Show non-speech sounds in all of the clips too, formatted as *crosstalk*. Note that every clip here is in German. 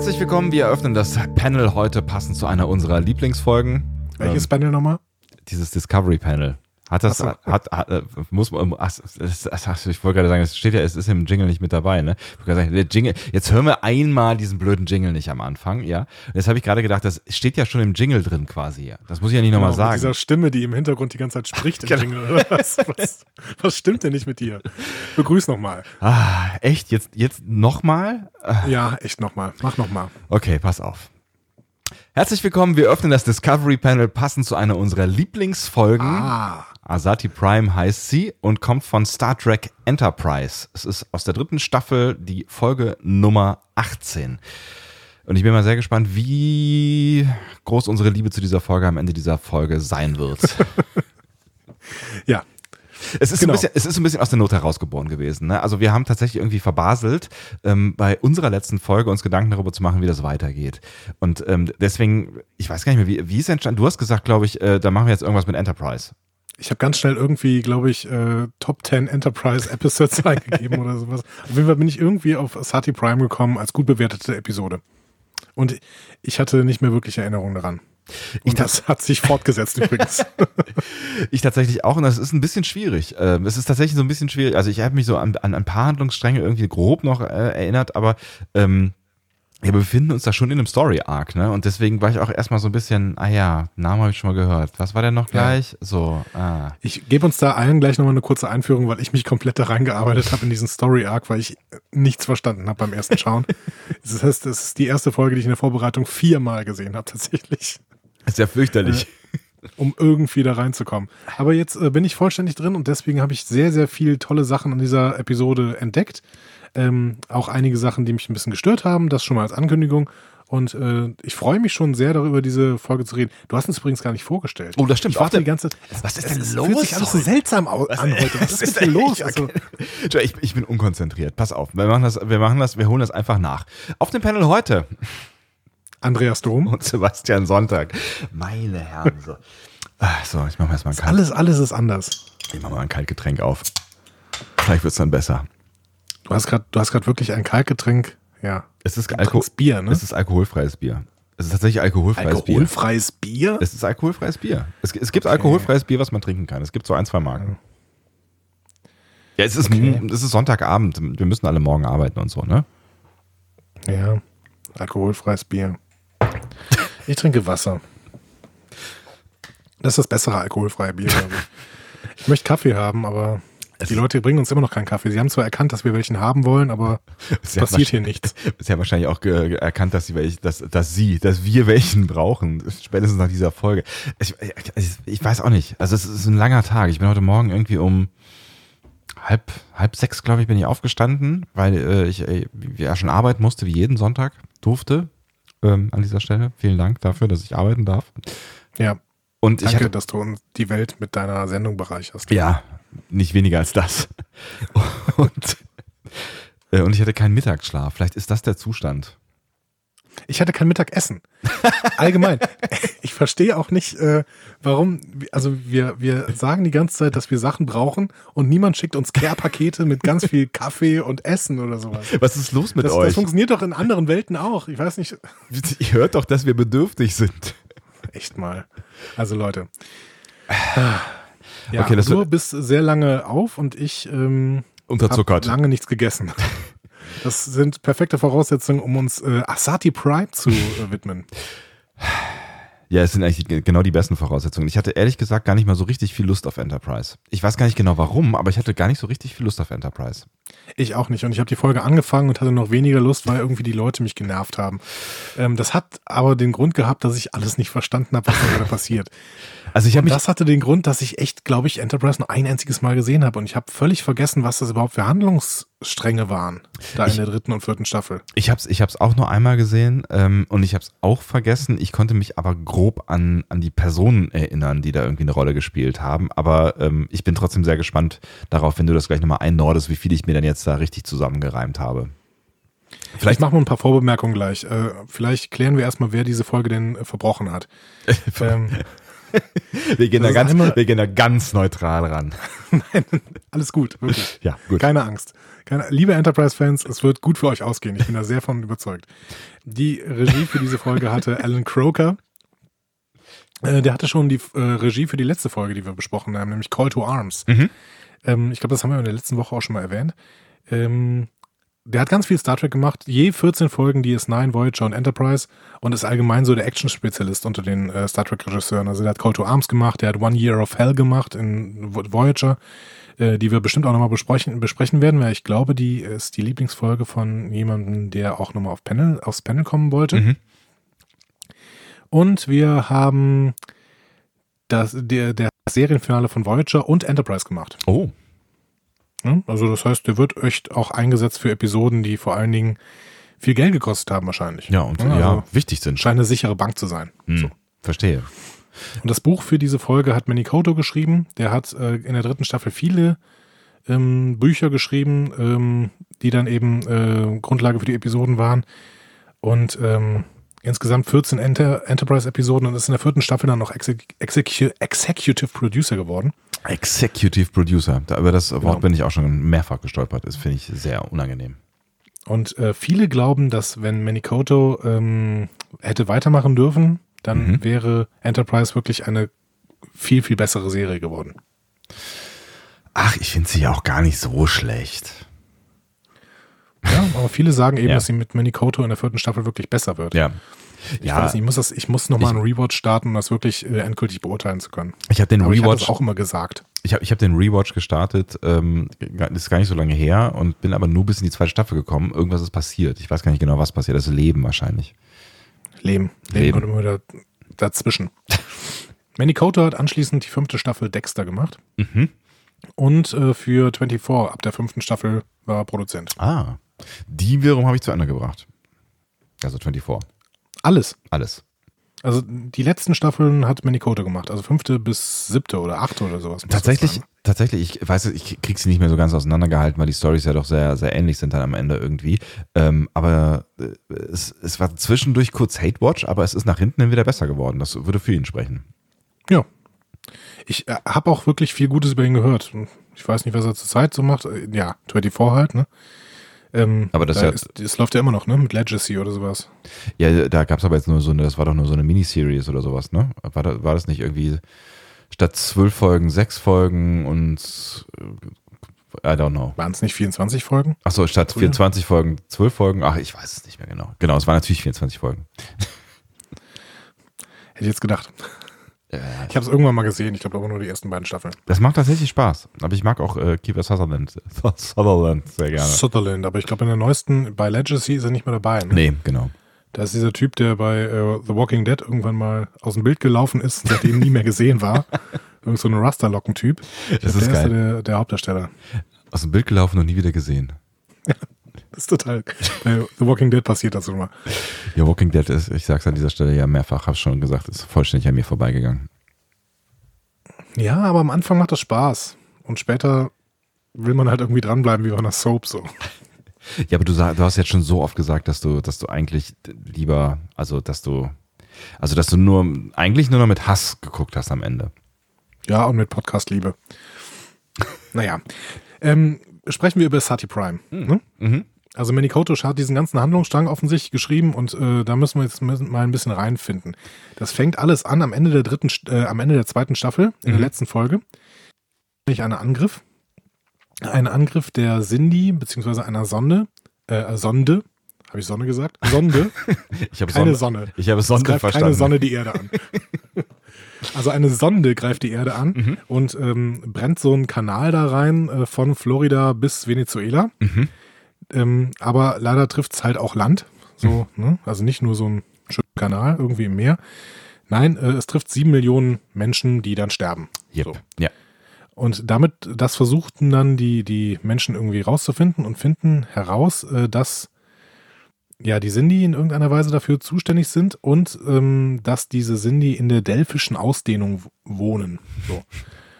Herzlich willkommen, wir eröffnen das Panel heute passend zu einer unserer Lieblingsfolgen. Welches Panel nochmal? Dieses Discovery Panel. Hat das, Ach so. hat, hat, äh, muss man, ach, das, das, ich wollte gerade sagen, es steht ja, es ist im Jingle nicht mit dabei, ne? Ich wollte gerade sagen, der Jingle, jetzt hören wir einmal diesen blöden Jingle nicht am Anfang, ja? Und jetzt habe ich gerade gedacht, das steht ja schon im Jingle drin quasi, ja. Das muss ich ja nicht nochmal Genau, Mit sagen. dieser Stimme, die im Hintergrund die ganze Zeit spricht im Genau. *laughs* Jingle, oder was? was? Was stimmt denn nicht mit dir? Begrüß nochmal. Ah, echt? Jetzt, jetzt nochmal? Ja, echt nochmal. Mach nochmal. Okay, pass auf. Herzlich willkommen, wir öffnen das Discovery Panel passend zu einer unserer Lieblingsfolgen. Ah. Asati Prime heißt sie und kommt von Star Trek Enterprise. Es ist aus der dritten Staffel die Folge Nummer 18. Und ich bin mal sehr gespannt, wie groß unsere Liebe zu dieser Folge am Ende dieser Folge sein wird. *laughs* Ja. Es ist, Genau. ein bisschen, es ist ein bisschen aus der Not herausgeboren gewesen. Ne? Also wir haben tatsächlich irgendwie verbaselt, ähm, bei unserer letzten Folge uns Gedanken darüber zu machen, wie das weitergeht. Und ähm, deswegen, ich weiß gar nicht mehr, wie, wie ist entstanden? Du hast gesagt, glaube ich, äh, da machen wir jetzt irgendwas mit Enterprise. Ich habe ganz schnell irgendwie, glaube ich, äh, Top 10 Enterprise Episodes *laughs* eingegeben oder sowas. Auf jeden Fall bin ich irgendwie auf Sati Prime gekommen als gut bewertete Episode. Und ich hatte nicht mehr wirklich Erinnerung daran. Ich Und das hat sich fortgesetzt *laughs* übrigens. Ich tatsächlich auch, und das ist ein bisschen schwierig. Ähm, Es ist tatsächlich so ein bisschen schwierig. Also ich habe mich so an, an ein paar Handlungsstränge irgendwie grob noch äh, erinnert, aber ähm, ja, wir befinden uns da schon in einem Story-Arc, ne? Und deswegen war ich auch erstmal so ein bisschen, ah ja, Namen habe ich schon mal gehört. Was war denn noch gleich? So, ah. Ich gebe uns da allen gleich nochmal eine kurze Einführung, weil ich mich komplett da reingearbeitet habe in diesen Story-Arc, weil ich nichts verstanden habe beim ersten Schauen. *laughs* Das heißt, es ist die erste Folge, die ich in der Vorbereitung viermal gesehen habe, tatsächlich, Ist ja fürchterlich. um irgendwie da reinzukommen. Aber jetzt äh, bin ich vollständig drin und deswegen habe ich sehr, sehr viel tolle Sachen in dieser Episode entdeckt. Ähm, auch einige Sachen, die mich ein bisschen gestört haben, das schon mal als Ankündigung. Und äh, ich freue mich schon sehr darüber, diese Folge zu reden. Du hast uns übrigens gar nicht vorgestellt. Oh, das stimmt. Ich warte die ganze Was ist es, denn es los fühlt sich alles so seltsam an heute. Was *laughs* ist denn los? Also, Ich, ich bin unkonzentriert. Pass auf, wir machen das, wir machen das, wir holen das einfach nach. Auf dem Panel heute Andreas Dom. und Sebastian Sonntag. Meine Herren. So, so ich mache mal erstmal ein, Kalt, Alles, alles ist anders. ich mach mal ein Kaltgetränk auf. Vielleicht wird's dann besser. Du hast gerade, du hast gerade wirklich ein Kaltgetränk. Ja. Es ist, Alko Bier, ne? es ist alkoholfreies Bier. Es ist tatsächlich alkoholfreies Bier. Alkoholfreies Bier? Es ist alkoholfreies Bier. Es, es gibt alkoholfreies Bier, was man trinken kann. Es gibt so ein, zwei Marken. Ja, es ist, Okay. es ist Sonntagabend. Wir müssen alle morgen arbeiten und so, ne? Ja. Alkoholfreies Bier. Ich trinke Wasser. Das ist das bessere alkoholfreie Bier, glaube ich. Ich möchte Kaffee haben, aber die Leute bringen uns immer noch keinen Kaffee. Sie haben zwar erkannt, dass wir welchen haben wollen, aber *laughs* Es passiert hier nichts. *laughs* Ist ja wahrscheinlich auch erkannt, dass sie, welch, dass, dass sie, dass wir welchen brauchen. Spätestens nach dieser Folge. Ich, ich, ich weiß auch nicht. Also es ist ein langer Tag. Ich bin heute Morgen irgendwie um halb, halb sechs, glaube ich, bin ich aufgestanden, weil äh, ich äh, ja schon arbeiten musste, wie jeden Sonntag durfte. Ähm, an dieser Stelle. Vielen Dank dafür, dass ich arbeiten darf. Ja. Und ich Danke, hatte, dass du uns die Welt mit deiner Sendung bereicherst. ja, nicht weniger als das. *laughs* Und, äh, und ich hatte keinen Mittagsschlaf. Vielleicht ist das der Zustand. Ich hatte kein Mittagessen. *laughs* Allgemein. Ich verstehe auch nicht, äh, warum, also wir, wir sagen die ganze Zeit, dass wir Sachen brauchen und niemand schickt uns Care-Pakete mit ganz viel Kaffee und Essen oder sowas. Was ist los mit Das, euch? das funktioniert doch in anderen Welten auch. Ich weiß nicht, Ihr hört doch, dass wir bedürftig sind. echt mal. Also Leute. *sighs* Ja, Okay, das du bist sehr lange auf und ich ähm, habe lange nichts gegessen. *laughs* Das sind perfekte Voraussetzungen, um uns äh, Asati Prime zu äh, widmen. Ja, es sind eigentlich genau die besten Voraussetzungen. Ich hatte ehrlich gesagt gar nicht mal so richtig viel Lust auf Enterprise. Ich weiß gar nicht genau warum, aber ich hatte gar nicht so richtig viel Lust auf Enterprise. Ich auch nicht. Und ich habe die Folge angefangen und hatte noch weniger Lust, weil irgendwie die Leute mich genervt haben. Ähm, das hat aber den Grund gehabt, dass ich alles nicht verstanden habe, was da passiert. *laughs* Also ich habe Das hatte den Grund, dass ich echt, glaube ich, Enterprise nur ein einziges Mal gesehen habe. Und ich habe völlig vergessen, was das überhaupt für Handlungsstränge waren. Da Ich- in der dritten und vierten Staffel. Ich habe es ich hab's auch nur einmal gesehen ähm, und ich habe es auch vergessen. Ich konnte mich aber grob an, an die Personen erinnern, die da irgendwie eine Rolle gespielt haben. Aber ähm, ich bin trotzdem sehr gespannt darauf, wenn du das gleich nochmal einnordest, wie viel ich mir dann jetzt da richtig zusammengereimt habe. Vielleicht machen wir ein paar Vorbemerkungen gleich. Äh, vielleicht klären wir erstmal, wer diese Folge denn äh, verbrochen hat. *laughs* ähm, Wir gehen, da ganz, wir gehen da ganz neutral ran. *laughs* Nein, alles gut, wirklich. *laughs* Ja, gut. Keine Angst. Keine, liebe Enterprise-Fans, es wird gut für euch ausgehen. Ich bin da sehr von überzeugt. Die Regie für diese Folge hatte Alan Croker. Äh, der hatte schon die äh, Regie für die letzte Folge, die wir besprochen haben, nämlich Call to Arms. Mhm. Ähm, ich glaube, das haben wir in der letzten Woche auch schon mal erwähnt. Ähm, der hat ganz viel Star Trek gemacht, je 14 Folgen DS9, Voyager und Enterprise und ist allgemein so der Action-Spezialist unter den äh, Star Trek-Regisseuren. Also der hat Call to Arms gemacht, der hat One Year of Hell gemacht in Vo- Voyager, äh, die wir bestimmt auch nochmal besprechen, besprechen werden, weil ich glaube, die ist die Lieblingsfolge von jemandem, der auch nochmal auf Panel, aufs Panel kommen wollte. Mhm. Und wir haben das, der, der Serienfinale von Voyager und Enterprise gemacht. Oh? Also das heißt, der wird echt auch eingesetzt für Episoden, die vor allen Dingen viel Geld gekostet haben wahrscheinlich. ja, und Ja, ja, also- wichtig sind. Scheint eine sichere Bank zu sein. Hm, So. Verstehe. Und das Buch für diese Folge hat Manny Koto geschrieben. Der hat äh, in der dritten Staffel viele ähm, Bücher geschrieben, ähm, die dann eben äh, Grundlage für die Episoden waren. Und ähm, insgesamt 14 Enter Enterprise-Episoden und ist in der vierten Staffel dann noch Exec Execu Executive Producer geworden. Executive Producer. Da, über das Wort Genau. bin ich auch schon mehrfach gestolpert. Das finde ich sehr unangenehm. Und äh, viele glauben, dass wenn Manikoto ähm, hätte weitermachen dürfen, dann Mhm. wäre Enterprise wirklich eine viel, viel bessere Serie geworden. Ach, ich finde sie ja auch gar nicht so schlecht. Ja, aber viele sagen eben, Ja. dass sie mit Manikoto in der vierten Staffel wirklich besser wird. Ja. Ich ja, weiß nicht, ich muss, das, ich muss nochmal einen Rewatch starten, um das wirklich äh, endgültig beurteilen zu können. ich habe den Aber Rewatch auch immer gesagt. Ich habe ich hab den Rewatch gestartet, ähm, das ist gar nicht so lange her und bin aber nur bis in die zweite Staffel gekommen. Irgendwas ist passiert. Ich weiß gar nicht genau, was passiert. Das Leben wahrscheinlich. Leben. Leben, Leben. kommt immer wieder dazwischen. *laughs* Manikoto hat anschließend die fünfte Staffel Dexter gemacht. Mhm. Und äh, für 24 ab der fünften Staffel war er Produzent. Ah, die wiederum habe ich zu Ende gebracht. Also 24. Alles. Alles. Also die letzten Staffeln hat Manikoto gemacht. Also fünfte bis siebte oder achte oder sowas. Tatsächlich, tatsächlich, ich weiß, ich krieg sie nicht mehr so ganz auseinandergehalten, weil die Stories ja doch sehr, sehr ähnlich sind dann am Ende irgendwie. Ähm, aber äh, es, es war zwischendurch kurz Hate Watch, aber es ist nach hinten hin wieder besser geworden. Das würde für ihn sprechen. Ja. Ich äh, habe auch wirklich viel Gutes über ihn gehört. Ich weiß nicht, was er zur Zeit so macht. Äh, Ja, 24 halt, ne? Ähm, Aber das da ja- ist, das läuft ja immer noch, ne? Mit Legacy oder sowas. Ja, da gab es aber jetzt nur so eine, das war doch nur so eine Miniseries oder sowas, ne? War, da, war das nicht irgendwie statt zwölf Folgen sechs Folgen und äh, I don't know. Waren es nicht 24 Folgen? Achso, statt Früher? 24 Folgen zwölf Folgen, ach, ich weiß es nicht mehr genau. Genau, es waren natürlich 24 Folgen. Hätte ich jetzt gedacht. Ich habe es irgendwann mal gesehen. Ich glaube aber nur die ersten beiden Staffeln. das macht tatsächlich Spaß. Aber ich mag auch äh, Kiefer Sutherland, *laughs* Sutherland sehr gerne. Sutherland, aber ich glaube in der neuesten, bei Legacy ist er nicht mehr dabei. Ne? Nee, genau. Da ist dieser Typ, der bei äh, The Walking Dead irgendwann mal aus dem Bild gelaufen ist und seitdem nie mehr gesehen war. *laughs* Irgend so ein Rasterlocken-Typ. Das glaub, ist der geil. ist der, der Hauptdarsteller. Aus dem Bild gelaufen und nie wieder gesehen. *laughs* Ist total. Bei The Walking Dead passiert das immer. Ja, Walking Dead ist, ich sag's an dieser Stelle ja mehrfach, hab's schon gesagt, ist vollständig an mir vorbeigegangen. Ja, aber am Anfang macht das Spaß. Und später will man halt irgendwie dranbleiben, wie bei einer Soap so. Ja, aber du, sag- du hast jetzt schon so oft gesagt, dass du, dass du eigentlich lieber, also dass du, also dass du nur, eigentlich nur noch mit Hass geguckt hast am Ende. Ja, und mit Podcast-Liebe. Naja. Ähm, sprechen wir über Sati Prime. Ne? Mhm. Also Manikoto hat diesen ganzen Handlungsstrang offensichtlich geschrieben und äh, da müssen wir jetzt mal ein bisschen reinfinden. Das fängt alles an am Ende der dritten, äh, am Ende der zweiten Staffel, in der letzten Folge. Nicht ein Angriff. Ein Angriff der Cindy, beziehungsweise einer Sonde, äh, Sonde, habe ich Sonne gesagt? Sonde, *laughs* Ich habe keine Sonne, Sonne. ich habe Es Sonne greift verstanden. keine Sonne die Erde an. *laughs* Also eine Sonde greift die Erde an Mhm. und ähm, brennt so einen Kanal da rein äh, von Florida bis Venezuela. Mhm. Ähm, aber leider trifft es halt auch Land. So, Mhm. ne? Also nicht nur so ein schöner Kanal irgendwie im Meer. Nein, äh, es trifft sieben Millionen Menschen, die dann sterben. Yep. So. Ja. Und damit, das versuchten dann die, die Menschen irgendwie rauszufinden und finden heraus, äh, dass ja die Sindhi in irgendeiner Weise dafür zuständig sind und ähm, dass diese Sindhi in der delphischen Ausdehnung wohnen. So.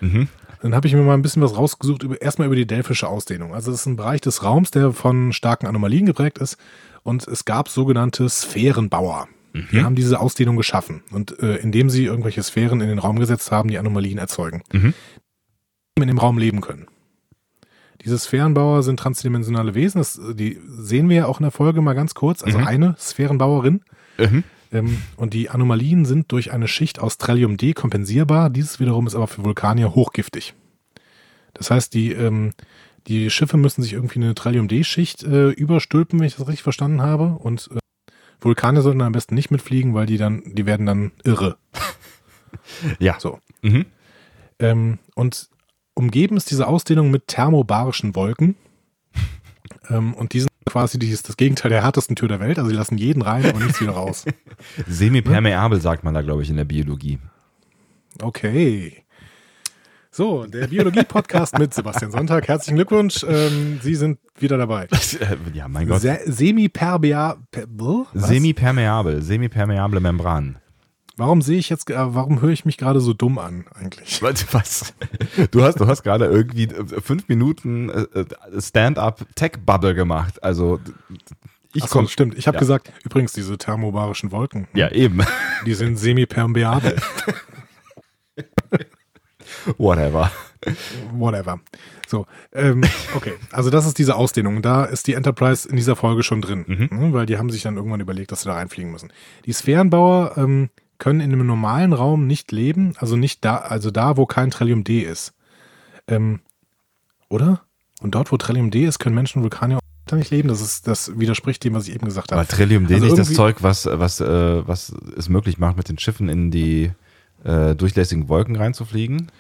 Mhm. Dann habe ich mir mal ein bisschen was rausgesucht, über, erstmal über die delphische Ausdehnung. Also es ist ein Bereich des Raums, der von starken Anomalien geprägt ist und es gab sogenannte Sphärenbauer. Die haben diese Ausdehnung geschaffen und äh, indem sie irgendwelche Sphären in den Raum gesetzt haben, die Anomalien erzeugen, Mhm. in dem Raum leben können. Diese Sphärenbauer sind transdimensionale Wesen, das, äh, die sehen wir ja auch in der Folge mal ganz kurz, also Mhm. eine Sphärenbauerin. Mhm. Ähm, und die Anomalien sind durch eine Schicht aus Trillium D kompensierbar. Dieses wiederum ist aber für Vulkanier hochgiftig. Das heißt, die, ähm, die Schiffe müssen sich irgendwie eine Trillium D-Schicht äh, überstülpen, wenn ich das richtig verstanden habe. Und äh, Vulkane sollten am besten nicht mitfliegen, weil die dann, die werden dann irre. *laughs* Ja. So. Mhm. Ähm, und umgeben ist diese Ausdehnung mit thermobarischen Wolken. *laughs* ähm, und die quasi die ist das Gegenteil der härtesten Tür der Welt. Also die lassen jeden rein, aber nichts wieder raus. *laughs* Semipermeabel sagt man da, glaube ich, in der Biologie. Okay. So, der Biologie-Podcast mit Sebastian Sonntag. Herzlichen Glückwunsch. Ähm, Sie sind wieder dabei. *laughs* ja, mein Gott. Se was? Semipermeabel, semipermeable Membran. Warum sehe ich jetzt, äh, warum höre ich mich gerade so dumm an eigentlich? Was? Du hast, du hast gerade irgendwie äh, fünf Minuten äh, äh, Stand-up-Tech-Bubble gemacht. Also ich komme. stimmt. Ich habe Ja. gesagt, übrigens, diese thermobarischen Wolken, Ja, eben. die sind semipermeabel. *laughs* Whatever. Whatever. So, ähm, okay. Also das ist diese Ausdehnung. Da ist die Enterprise in dieser Folge schon drin, ne, weil die haben sich dann irgendwann überlegt, dass sie da reinfliegen müssen. Die Sphärenbauer ähm, können in einem normalen Raum nicht leben, also nicht da, also da, wo kein Trillium D ist. Ähm, oder? Und dort, wo Trillium D ist, können Menschen Vulkanier auch da nicht leben. Das ist, das widerspricht dem, was ich eben gesagt habe. Aber Trillium D Also nicht das Zeug, was, was, äh, was es möglich macht, mit den Schiffen in die äh, durchlässigen Wolken reinzufliegen.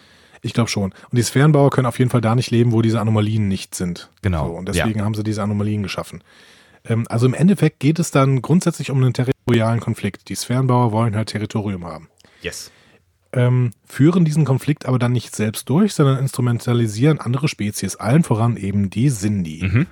Ich glaube schon. Und die Sphärenbauer können auf jeden Fall da nicht leben, wo diese Anomalien nicht sind. Genau, So, und deswegen haben sie diese Anomalien geschaffen. Ähm, also im Endeffekt geht es dann grundsätzlich um einen territorialen Konflikt. Die Sphärenbauer wollen halt Territorium haben. Yes. Ähm, führen diesen Konflikt aber dann nicht selbst durch, sondern instrumentalisieren andere Spezies, allen voran eben die Sindhi. Mhm.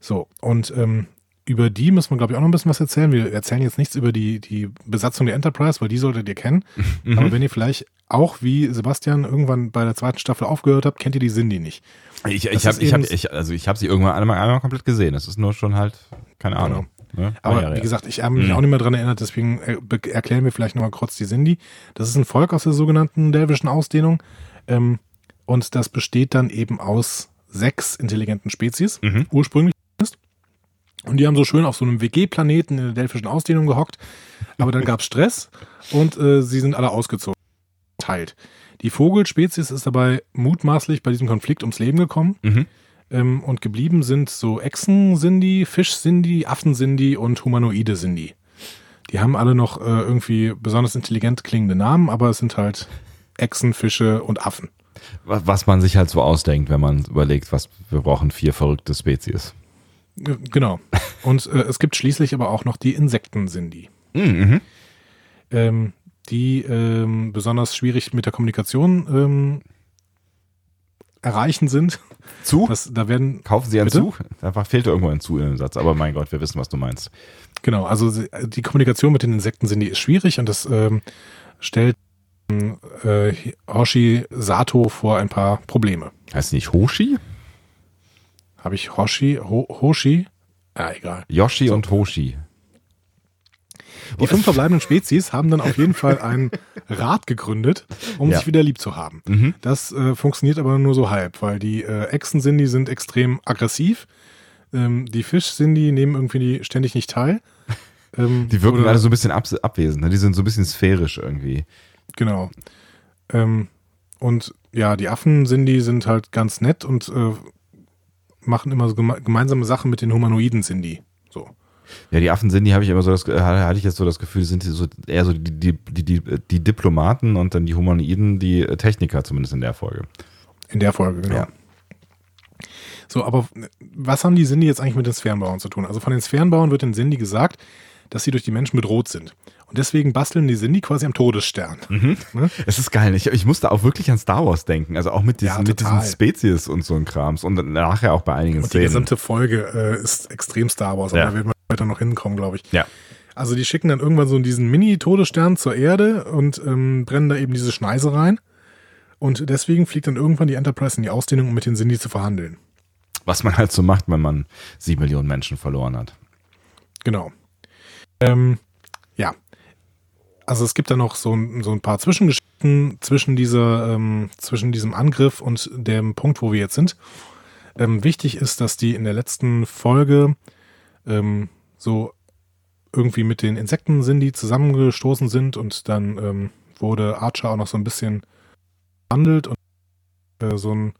So, und ähm, über die müssen wir, glaube ich, auch noch ein bisschen was erzählen. Wir erzählen jetzt nichts über die, die Besatzung der Enterprise, weil die solltet ihr kennen. *laughs* Mhm. Aber wenn ihr vielleicht auch wie Sebastian irgendwann bei der zweiten Staffel aufgehört habt, kennt ihr die Sindhi nicht. Ich, ich habe ich hab, ich, also ich hab sie irgendwann einmal, einmal komplett gesehen. Das ist nur schon halt, keine Ahnung. Ne? Aber Ah, ja, wie ja. gesagt, ich habe mich Mhm. auch nicht mehr dran erinnert, deswegen äh, erklären wir vielleicht nochmal kurz die Sindhi. Das ist ein Volk aus der sogenannten Delvischen Ausdehnung. Ähm, und das besteht dann eben aus sechs intelligenten Spezies, Mhm. ursprünglich. Und die haben so schön auf so einem WG-Planeten in der Delphischen Ausdehnung gehockt. Aber dann gab es Stress und äh, sie sind alle ausgezogen. Teilt. Die Vogelspezies ist dabei mutmaßlich bei diesem Konflikt ums Leben gekommen. Mhm. Ähm, und geblieben sind so Echsen-Sindi, Fisch-Sindi, Affen-Sindi und humanoide Sindi. Die haben alle noch äh, irgendwie besonders intelligent klingende Namen, aber es sind halt Echsen, Fische und Affen. Was man sich halt so ausdenkt, wenn man überlegt, was wir brauchen vier verrückte Spezies. Genau. Und äh, es gibt schließlich aber auch noch die Insekten-Sindi, Mhm. ähm, die ähm, besonders schwierig mit der Kommunikation ähm, erreichen sind. Zu? Das, da werden Kaufen Sie einen Bitte? Zug? Da fehlt irgendwo ein Zu in dem Satz. Aber mein Gott, wir wissen, was du meinst. Genau, also die Kommunikation mit den Insekten sind die ist schwierig und das ähm, stellt äh, Hoshi Sato vor ein paar Probleme. Heißt nicht Hoshi? Habe ich Hoshi, Ho, Hoshi? Ja, egal. Yoshi und Hoshi. Die fünf verbleibenden Spezies haben dann auf jeden Fall einen Rat gegründet, um Ja. sich wieder lieb zu haben. Mhm. Das äh, funktioniert aber nur so halb, weil die äh, Echsen sind, die sind extrem aggressiv. Ähm, die Fisch sind, die nehmen irgendwie ständig nicht teil. Ähm, Die wirken alle so ein bisschen ab, abwesend. Ne? Die sind so ein bisschen sphärisch irgendwie. Genau. Ähm, und ja, die Affen sind die sind halt ganz nett und äh, machen immer so geme gemeinsame Sachen mit den Humanoiden sind die. So. Ja, die Affen sind, die habe ich immer so das, äh, hatte ich jetzt so das Gefühl, sind die so eher so die, die, die, die, die Diplomaten und dann die Humanoiden, die äh, Techniker, zumindest in der Folge. In der Folge, genau. Ja. So, aber was haben die Sindi jetzt eigentlich mit den Sphärenbauern zu tun? Also von den Sphärenbauern wird den Sindi gesagt, dass sie durch die Menschen bedroht sind. Und deswegen basteln die Sindi quasi am Todesstern. Mhm. Ne? Es ist geil. Ich, ich musste auch wirklich an Star Wars denken. Also auch mit diesen, Ja, mit diesen. Spezies und so ein Krams. Und nachher auch bei einigen Und die Szenen. gesamte Folge äh, ist extrem Star Wars, aber Ja. Weiter noch hinkommen, glaube ich. Ja. Also die schicken dann irgendwann so diesen Mini-Todesstern zur Erde und ähm, brennen da eben diese Schneise rein. Und deswegen fliegt dann irgendwann die Enterprise in die Ausdehnung, um mit den Sindi zu verhandeln. Was man halt so macht, wenn man sieben Millionen Menschen verloren hat. Genau. Ähm, ja, also es gibt da noch so, ein- so ein paar Zwischengeschichten zwischen dieser, ähm, zwischen diesem Angriff und dem Punkt, wo wir jetzt sind. Ähm, wichtig ist, dass die in der letzten Folge ähm, so irgendwie mit den Insekten sind, die zusammengestoßen sind und dann ähm, wurde Archer auch noch so ein bisschen behandelt und äh, so ein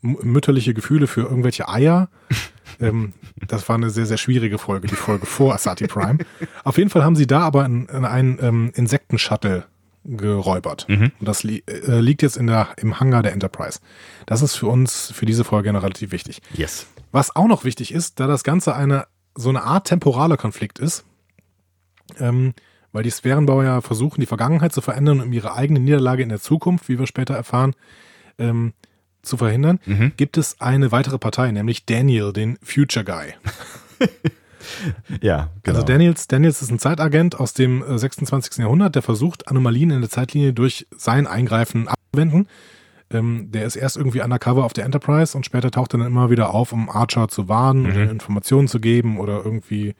mütterliche Gefühle für irgendwelche Eier. *laughs* ähm, das war eine sehr, sehr schwierige Folge, die Folge vor Asati Prime. Auf jeden Fall haben sie da aber in, in einen ähm, Insektenshuttle geräubert. Mhm. Und das li äh, liegt jetzt in der, im Hangar der Enterprise. Das ist für uns, für diese Folge relativ wichtig. Yes. Was auch noch wichtig ist, da das Ganze eine so eine Art temporaler Konflikt ist, ähm, weil die Sphärenbauer ja versuchen, die Vergangenheit zu verändern, um ihre eigene Niederlage in der Zukunft, wie wir später erfahren, ähm, zu verhindern, Mhm. gibt es eine weitere Partei, nämlich Daniel, den Future Guy. *laughs* Ja, genau. Also Daniels, Daniels ist ein Zeitagent aus dem äh, 26. Jahrhundert, der versucht, Anomalien in der Zeitlinie durch sein Eingreifen abzuwenden. Ähm, der ist erst irgendwie undercover auf der Enterprise und später taucht er dann immer wieder auf, um Archer zu warnen oder Informationen zu geben oder irgendwie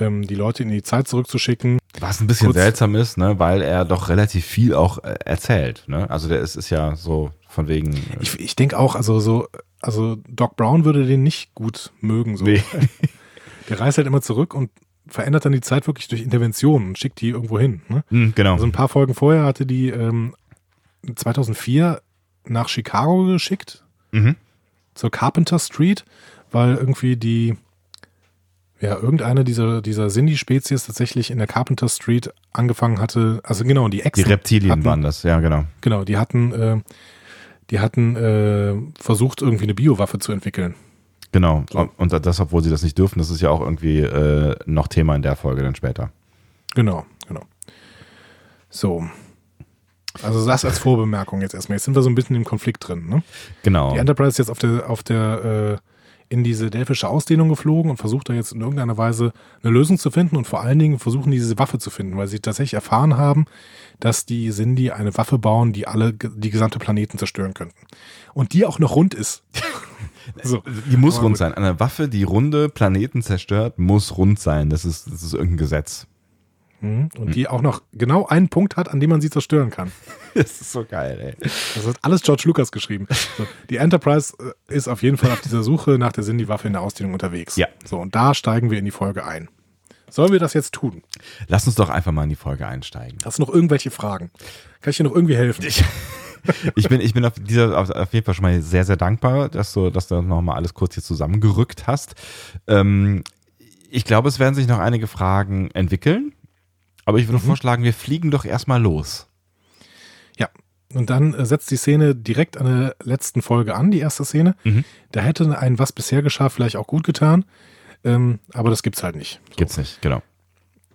ähm, die Leute in die Zeit zurückzuschicken. Was ein bisschen Kurz- seltsam ist, ne, weil er doch relativ viel auch äh, erzählt. Ne? Also der ist, ist ja so von wegen. äh, Ich, ich denke auch, also so, also Doc Brown würde den nicht gut mögen. So. Nee. *laughs* Der reist halt immer zurück und verändert dann die Zeit wirklich durch Interventionen und schickt die irgendwo hin. Ne? Hm, genau. Also ein paar Folgen vorher hatte die ähm, 2004 nach Chicago geschickt, Mhm. zur Carpenter Street, weil irgendwie die, ja, irgendeine dieser, dieser Cindy-Spezies tatsächlich in der Carpenter Street angefangen hatte, also genau, die Die Echsen. Reptilien hatten, waren das, ja, genau. Genau, die hatten, äh, die hatten äh, versucht, irgendwie eine Biowaffe zu entwickeln. Genau. So. Und das, obwohl sie das nicht dürfen, das ist ja auch irgendwie äh, noch Thema in der Folge dann später. Genau, genau. So. Also das als Vorbemerkung jetzt erstmal. Jetzt sind wir so ein bisschen im Konflikt drin, ne? Genau. Die Enterprise ist jetzt auf der, auf der, äh, in diese delphische Ausdehnung geflogen und versucht da jetzt in irgendeiner Weise eine Lösung zu finden und vor allen Dingen versuchen, diese Waffe zu finden, weil sie tatsächlich erfahren haben, dass die Sindhi eine Waffe bauen, die alle, die gesamte Planeten zerstören könnten. Und die auch noch rund ist. *laughs* so. Die muss rund sein. Eine Waffe, die runde Planeten zerstört, muss rund sein. Das ist, das ist irgendein Gesetz. Mhm. Und die auch noch genau einen Punkt hat, an dem man sie zerstören kann. *laughs* Das ist so geil, ey. Das hat alles George Lucas geschrieben. So, die Enterprise äh, ist auf jeden Fall auf dieser Suche nach der Sindhi-Waffe in der Ausdehnung unterwegs. Ja. So, und da steigen wir in die Folge ein. Sollen wir das jetzt tun? Lass uns doch einfach mal in die Folge einsteigen. Hast du noch irgendwelche Fragen? Kann ich dir noch irgendwie helfen? Ich *laughs* bin, ich bin auf dieser, auf, auf jeden Fall schon mal sehr, sehr dankbar, dass du, dass du nochmal alles kurz hier zusammengerückt hast. Ähm, ich glaube, es werden sich noch einige Fragen entwickeln. Aber ich würde vorschlagen, wir fliegen doch erstmal los. Ja. Und dann äh, setzt die Szene direkt an der letzten Folge an, die erste Szene. Mhm. Da hätte ein Was bisher geschah vielleicht auch gut getan. Ähm, aber das gibt's halt nicht. So. Gibt's nicht, genau.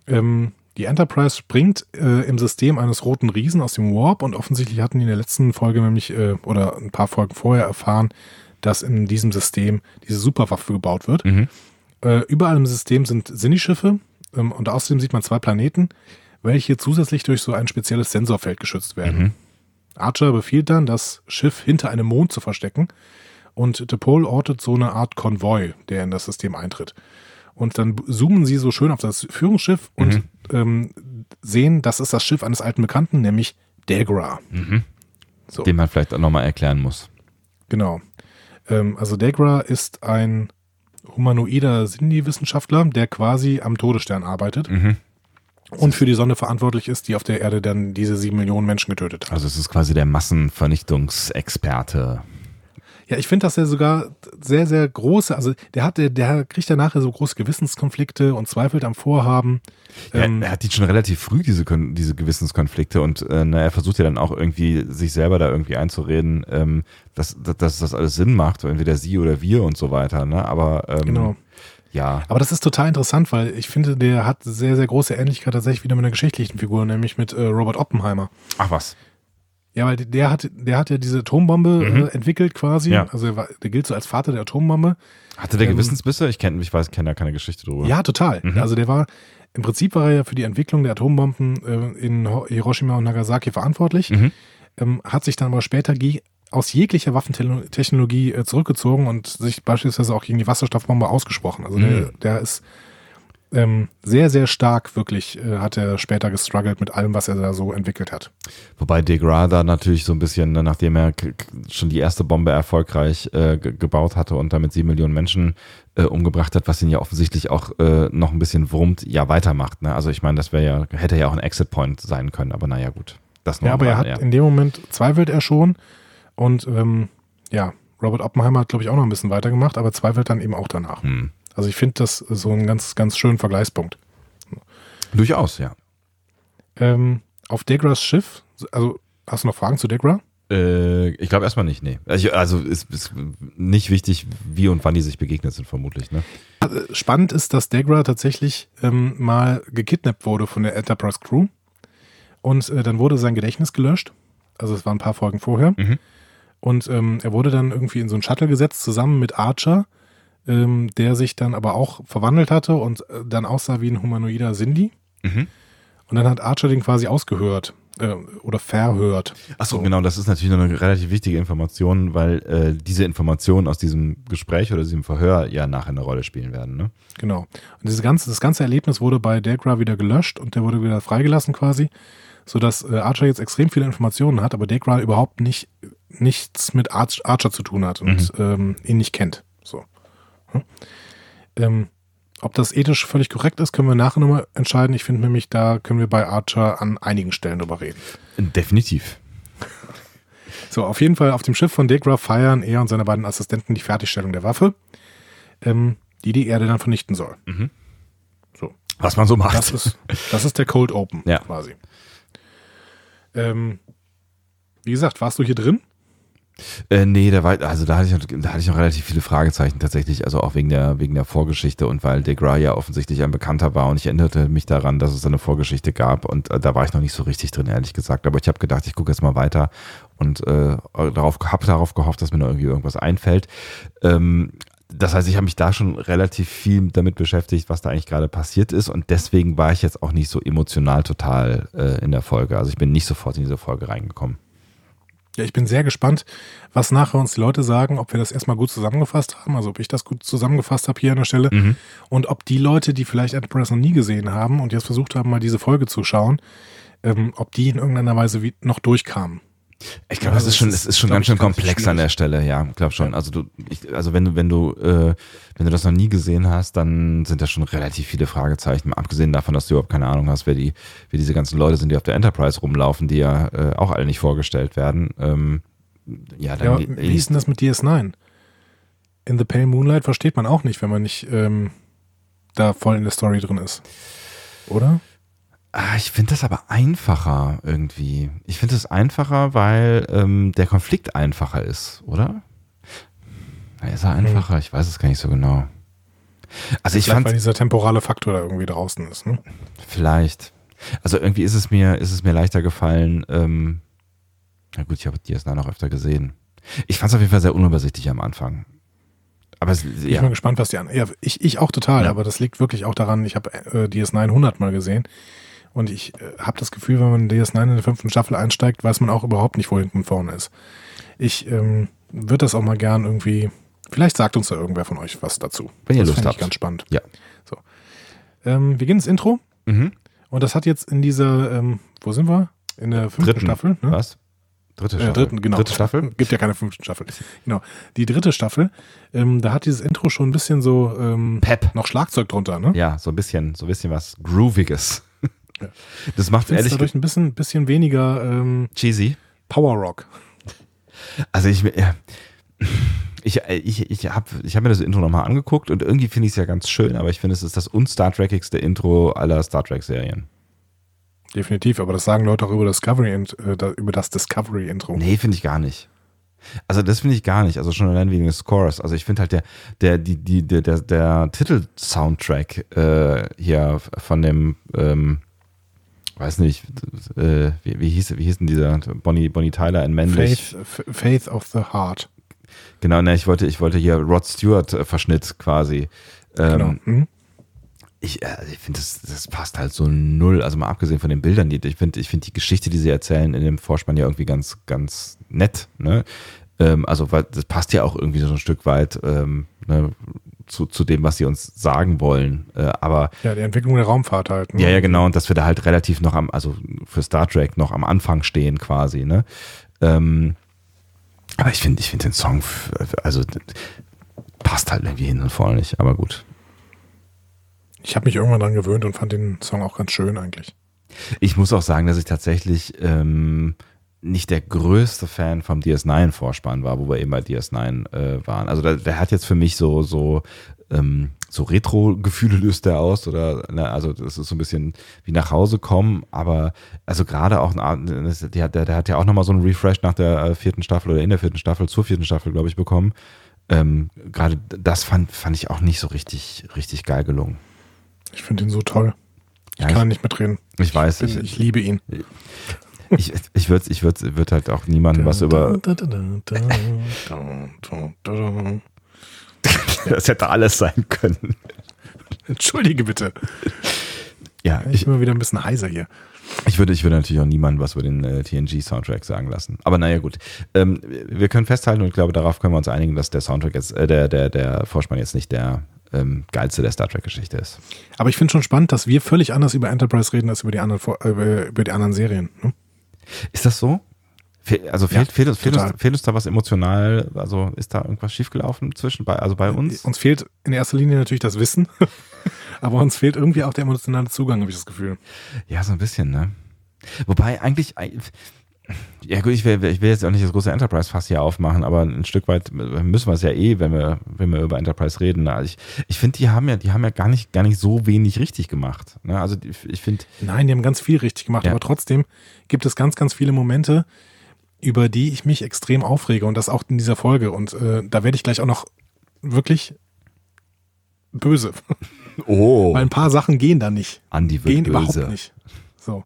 Ähm, die Enterprise springt äh, im System eines roten Riesen aus dem Warp und offensichtlich hatten die in der letzten Folge nämlich äh, oder ein paar Folgen vorher erfahren, dass in diesem System diese Superwaffe gebaut wird. Mhm. Äh, überall im System sind Sinni-Schiffe und außerdem sieht man zwei Planeten, welche zusätzlich durch so ein spezielles Sensorfeld geschützt werden. Mhm. Archer befiehlt dann, das Schiff hinter einem Mond zu verstecken und DePaul ortet so eine Art Konvoi, der in das System eintritt. Und dann zoomen sie so schön auf das Führungsschiff und Mhm. ähm, sehen, das ist das Schiff eines alten Bekannten, nämlich Degra. Mhm. So. Den man vielleicht auch nochmal erklären muss. Genau. Ähm, also Degra ist ein humanoider Sindhi-Wissenschaftler, der quasi am Todesstern arbeitet Mhm. und für die Sonne verantwortlich ist, die auf der Erde dann diese sieben Millionen Menschen getötet hat. Also es ist quasi der Massenvernichtungsexperte. Ja, ich finde, dass er sogar sehr, sehr große, also der hat, der, der kriegt ja nachher so große Gewissenskonflikte und zweifelt am Vorhaben. Ja, Ähm, er hat die schon relativ früh, diese, diese Gewissenskonflikte und äh, na, er versucht ja dann auch irgendwie, sich selber da irgendwie einzureden, ähm, dass, dass, dass das alles Sinn macht, entweder sie oder wir und so weiter. Ne? Aber ähm, Genau. ja, Aber das ist total interessant, weil ich finde, der hat sehr, sehr große Ähnlichkeit tatsächlich wieder mit einer geschichtlichen Figur, nämlich mit äh, Robert Oppenheimer. ach was. Ja, weil der hat, der hat ja diese Atombombe Mhm. äh, entwickelt quasi. Ja. Also er war, der gilt so als Vater der Atombombe. Hatte der Ähm, Gewissensbisse? Ich kenne, ich weiß, kenne da keine Geschichte drüber. Ja, total. Mhm. Also der war, im Prinzip war er ja für die Entwicklung der Atombomben äh, in Hiroshima und Nagasaki verantwortlich, Mhm. ähm, hat sich dann aber später aus jeglicher Waffentechnologie äh, zurückgezogen und sich beispielsweise auch gegen die Wasserstoffbombe ausgesprochen. Also der, Mhm. der ist ähm, sehr, sehr stark wirklich äh, hat er später gestruggelt mit allem, was er da so entwickelt hat. Wobei Degrada natürlich so ein bisschen, ne, nachdem er schon die erste Bombe erfolgreich äh, gebaut hatte und damit sieben Millionen Menschen äh, umgebracht hat, was ihn ja offensichtlich auch äh, noch ein bisschen wurmt, ja weitermacht. Ne? Also ich meine, das wäre ja, hätte ja auch ein Exit-Point sein können, aber naja, gut. Das ja, aber er hat ja. in dem Moment zweifelt er schon und ähm, ja, Robert Oppenheimer hat, glaube ich, auch noch ein bisschen weitergemacht, aber zweifelt dann eben auch danach. Hm. Also ich finde das so einen ganz, ganz schönen Vergleichspunkt. Durchaus, ja. Ähm, auf Degras Schiff, also hast du noch Fragen zu Degra? Äh, ich glaube erstmal nicht, nee. Also, also ist, ist nicht wichtig, wie und wann die sich begegnet sind, vermutlich, ne? Also spannend ist, dass Degra tatsächlich ähm, mal gekidnappt wurde von der Enterprise Crew. Und äh, dann wurde sein Gedächtnis gelöscht. Also es waren ein paar Folgen vorher. Mhm. Und ähm, er wurde dann irgendwie in so einen Shuttle gesetzt, zusammen mit Archer ähm, der sich dann aber auch verwandelt hatte und äh, dann aussah wie ein humanoider Cindy. Mhm. Und dann hat Archer den quasi ausgehört äh, oder verhört. Achso, so. genau, das ist natürlich noch eine relativ wichtige Information, weil äh, diese Informationen aus diesem Gespräch oder diesem Verhör ja nachher eine Rolle spielen werden. Ne? Genau. Und dieses ganze, das ganze Erlebnis wurde bei Degra wieder gelöscht und der wurde wieder freigelassen quasi, sodass äh, Archer jetzt extrem viele Informationen hat, aber Degra überhaupt nicht nichts mit Archer zu tun hat und mhm. ähm, ihn nicht kennt. So. Hm? Ähm, ob das ethisch völlig korrekt ist, können wir nachher nochmal entscheiden. Ich finde nämlich, da können wir bei Archer an einigen Stellen drüber reden. Definitiv. So, auf jeden Fall auf dem Schiff von Degra feiern er und seine beiden Assistenten die Fertigstellung der Waffe, ähm, die die Erde dann vernichten soll. Mhm. So. Was man so macht. Das ist, das ist der Cold Open ja. quasi. Ähm, wie gesagt, warst du hier drin? Äh, nee, da war, also da hatte, ich, da hatte ich noch relativ viele Fragezeichen tatsächlich, also auch wegen der, wegen der Vorgeschichte und weil DeGra ja offensichtlich ein Bekannter war und ich erinnerte mich daran, dass es eine Vorgeschichte gab und äh, da war ich noch nicht so richtig drin, ehrlich gesagt. Aber ich habe gedacht, ich gucke jetzt mal weiter und äh, darauf, habe darauf gehofft, dass mir noch irgendwie irgendwas einfällt. Ähm, das heißt, ich habe mich da schon relativ viel damit beschäftigt, was da eigentlich gerade passiert ist und deswegen war ich jetzt auch nicht so emotional total äh, in der Folge. Also ich bin nicht sofort in diese Folge reingekommen. Ja, ich bin sehr gespannt, was nachher uns die Leute sagen, ob wir das erstmal gut zusammengefasst haben, also ob ich das gut zusammengefasst habe hier an der Stelle mhm. und ob die Leute, die vielleicht Enterprise noch nie gesehen haben und jetzt versucht haben, mal diese Folge zu schauen, ähm, ob die in irgendeiner Weise wie noch durchkamen. Ich glaube, ja, das ist schon, es ist schon ganz schön komplex an der Stelle, ja, glaube schon. Also du, ich, also wenn du, wenn du, äh, wenn du das noch nie gesehen hast, dann sind da schon relativ viele Fragezeichen. Abgesehen davon, dass du überhaupt keine Ahnung hast, wer die, wer diese ganzen Leute sind, die auf der Enterprise rumlaufen, die ja äh, auch alle nicht vorgestellt werden. Ähm, ja, dann ja, wie ist denn das mit DS9? In The Pale Moonlight versteht man auch nicht, wenn man nicht ähm, da voll in der Story drin ist. Oder? Ah, ich finde das aber einfacher irgendwie. Ich finde es einfacher, weil ähm, der Konflikt einfacher ist, oder? Ist er hm. einfacher? Hm. Ich weiß es gar nicht so genau. Also ich fand, weil dieser temporale Faktor da irgendwie draußen ist, ne? Vielleicht. Also irgendwie ist es mir, ist es mir leichter gefallen. Ähm, na gut, ich habe DS9 noch öfter gesehen. Ich fand es auf jeden Fall sehr unübersichtlich am Anfang. Aber es, ja. Ich bin gespannt, was die an. Ja, ich, ich auch total, ja. aber das liegt wirklich auch daran, ich habe äh, DS9 100 Mal gesehen und ich äh, habe das Gefühl, wenn man in DS9 in der fünften Staffel einsteigt, weiß man auch überhaupt nicht, wo hinten und vorne ist. Ich ähm, würde das auch mal gern irgendwie. Vielleicht sagt uns da irgendwer von euch was dazu. Wenn ihr das Lust habt. Ich ganz spannend. Ja. So. Ähm, wir gehen ins Intro. Mhm. Und das hat jetzt in dieser, ähm, wo sind wir? In der fünften Dritten. Staffel. Ne? Was? Dritte Staffel. Äh, dritten, genau. Dritte Staffel? Gibt ja keine fünfte Staffel. Genau. Die dritte Staffel, ähm, da hat dieses Intro schon ein bisschen so ähm, Pep. noch Schlagzeug drunter, ne? Ja, so ein bisschen, so ein bisschen was Grooviges. Das macht ehrlich dadurch ein bisschen, bisschen weniger ähm, cheesy. Power Rock. Also ich, ja, ich, ich, ich habe ich hab mir das Intro nochmal angeguckt und irgendwie finde ich es ja ganz schön, aber ich finde, es ist das unstar Trekigste Intro aller Star Trek-Serien. Definitiv, aber das sagen Leute auch über, Discovery, äh, über das Discovery-Intro. Nee, finde ich gar nicht. Also das finde ich gar nicht, also schon allein wegen des Scores. Also ich finde halt der, der, die, die, der, der, der Titel-Soundtrack äh, hier von dem ähm, weiß nicht, äh, wie, wie, hieß, wie hieß denn dieser Bonnie, Bonnie Tyler in männlich? Faith, Faith of the Heart. Genau, ne, ich wollte, ich wollte hier Rod Stewart äh, Verschnitt quasi. Ähm, genau. Mhm. Ich, äh, ich finde, das, das passt halt so null. Also mal abgesehen von den Bildern, die, ich finde, ich finde die Geschichte, die sie erzählen in dem Vorspann ja irgendwie ganz, ganz nett. Ne? Ähm, also weil das passt ja auch irgendwie so ein Stück weit ähm, ne? Zu, zu dem, was sie uns sagen wollen. Äh, aber ja, die Entwicklung der Raumfahrt halt. Ne? Ja, ja, genau. Und dass wir da halt relativ noch am, also für Star Trek noch am Anfang stehen quasi, ne? Ähm, aber ich finde, ich finde den Song, also passt halt irgendwie hin und vorne nicht, aber gut. Ich habe mich irgendwann dran gewöhnt und fand den Song auch ganz schön eigentlich. Ich muss auch sagen, dass ich tatsächlich ähm, nicht der größte Fan vom DS9-Vorspann war, wo wir eben bei DS9 äh, waren. Also der, der, hat jetzt für mich so, so, ähm, so Retro-Gefühle löst der aus oder, ne, also das ist so ein bisschen wie nach Hause kommen, aber also gerade auch, der, der, der hat ja auch nochmal so einen Refresh nach der äh, vierten Staffel oder in der vierten Staffel, zur vierten Staffel, glaube ich, bekommen. Ähm, gerade das fand, fand ich auch nicht so richtig, richtig geil gelungen. Ich finde ihn so toll. Ich ja, kann ich, nicht mitreden. Ich weiß. Ich, ich, ich liebe ihn. Ich, ich würde ich würd, würd halt auch niemandem was über. das hätte alles sein können. Entschuldige bitte. Ja, ich bin mal wieder ein bisschen heiser hier. Ich würde, ich würde natürlich auch niemandem was über den äh, TNG-Soundtrack sagen lassen. Aber naja, gut. Ähm, wir können festhalten und ich glaube, darauf können wir uns einigen, dass der Soundtrack jetzt, äh, der, der, der Vorspann jetzt nicht der ähm, geilste der Star Trek-Geschichte ist. Aber ich finde schon spannend, dass wir völlig anders über Enterprise reden als über die anderen, äh, über die anderen Serien. Ne? Ist das so? Also fehlt, ja, fehlt, fehlt, uns, fehlt uns da was emotional? Also ist da irgendwas schiefgelaufen zwischen bei, also bei äh, uns? Uns fehlt in erster Linie natürlich das Wissen, *laughs* aber uns fehlt irgendwie auch der emotionale Zugang, habe ich das Gefühl. Ja, so ein bisschen, ne? Wobei eigentlich, ja gut, ich will, ich will jetzt auch nicht das große Enterprise-Fass hier aufmachen, aber ein Stück weit müssen wir es ja eh, wenn wir, wenn wir über Enterprise reden. Also ich, ich finde, die haben ja, die haben ja gar nicht, gar nicht so wenig richtig gemacht. Ne? Also ich finde. Nein, die haben ganz viel richtig gemacht, ja. aber trotzdem gibt es ganz, ganz viele Momente, über die ich mich extrem aufrege und das auch in dieser Folge. Und äh, da werde ich gleich auch noch wirklich böse. *laughs* Oh. Weil ein paar Sachen gehen da nicht. Andi wird gehen böse. überhaupt nicht. So.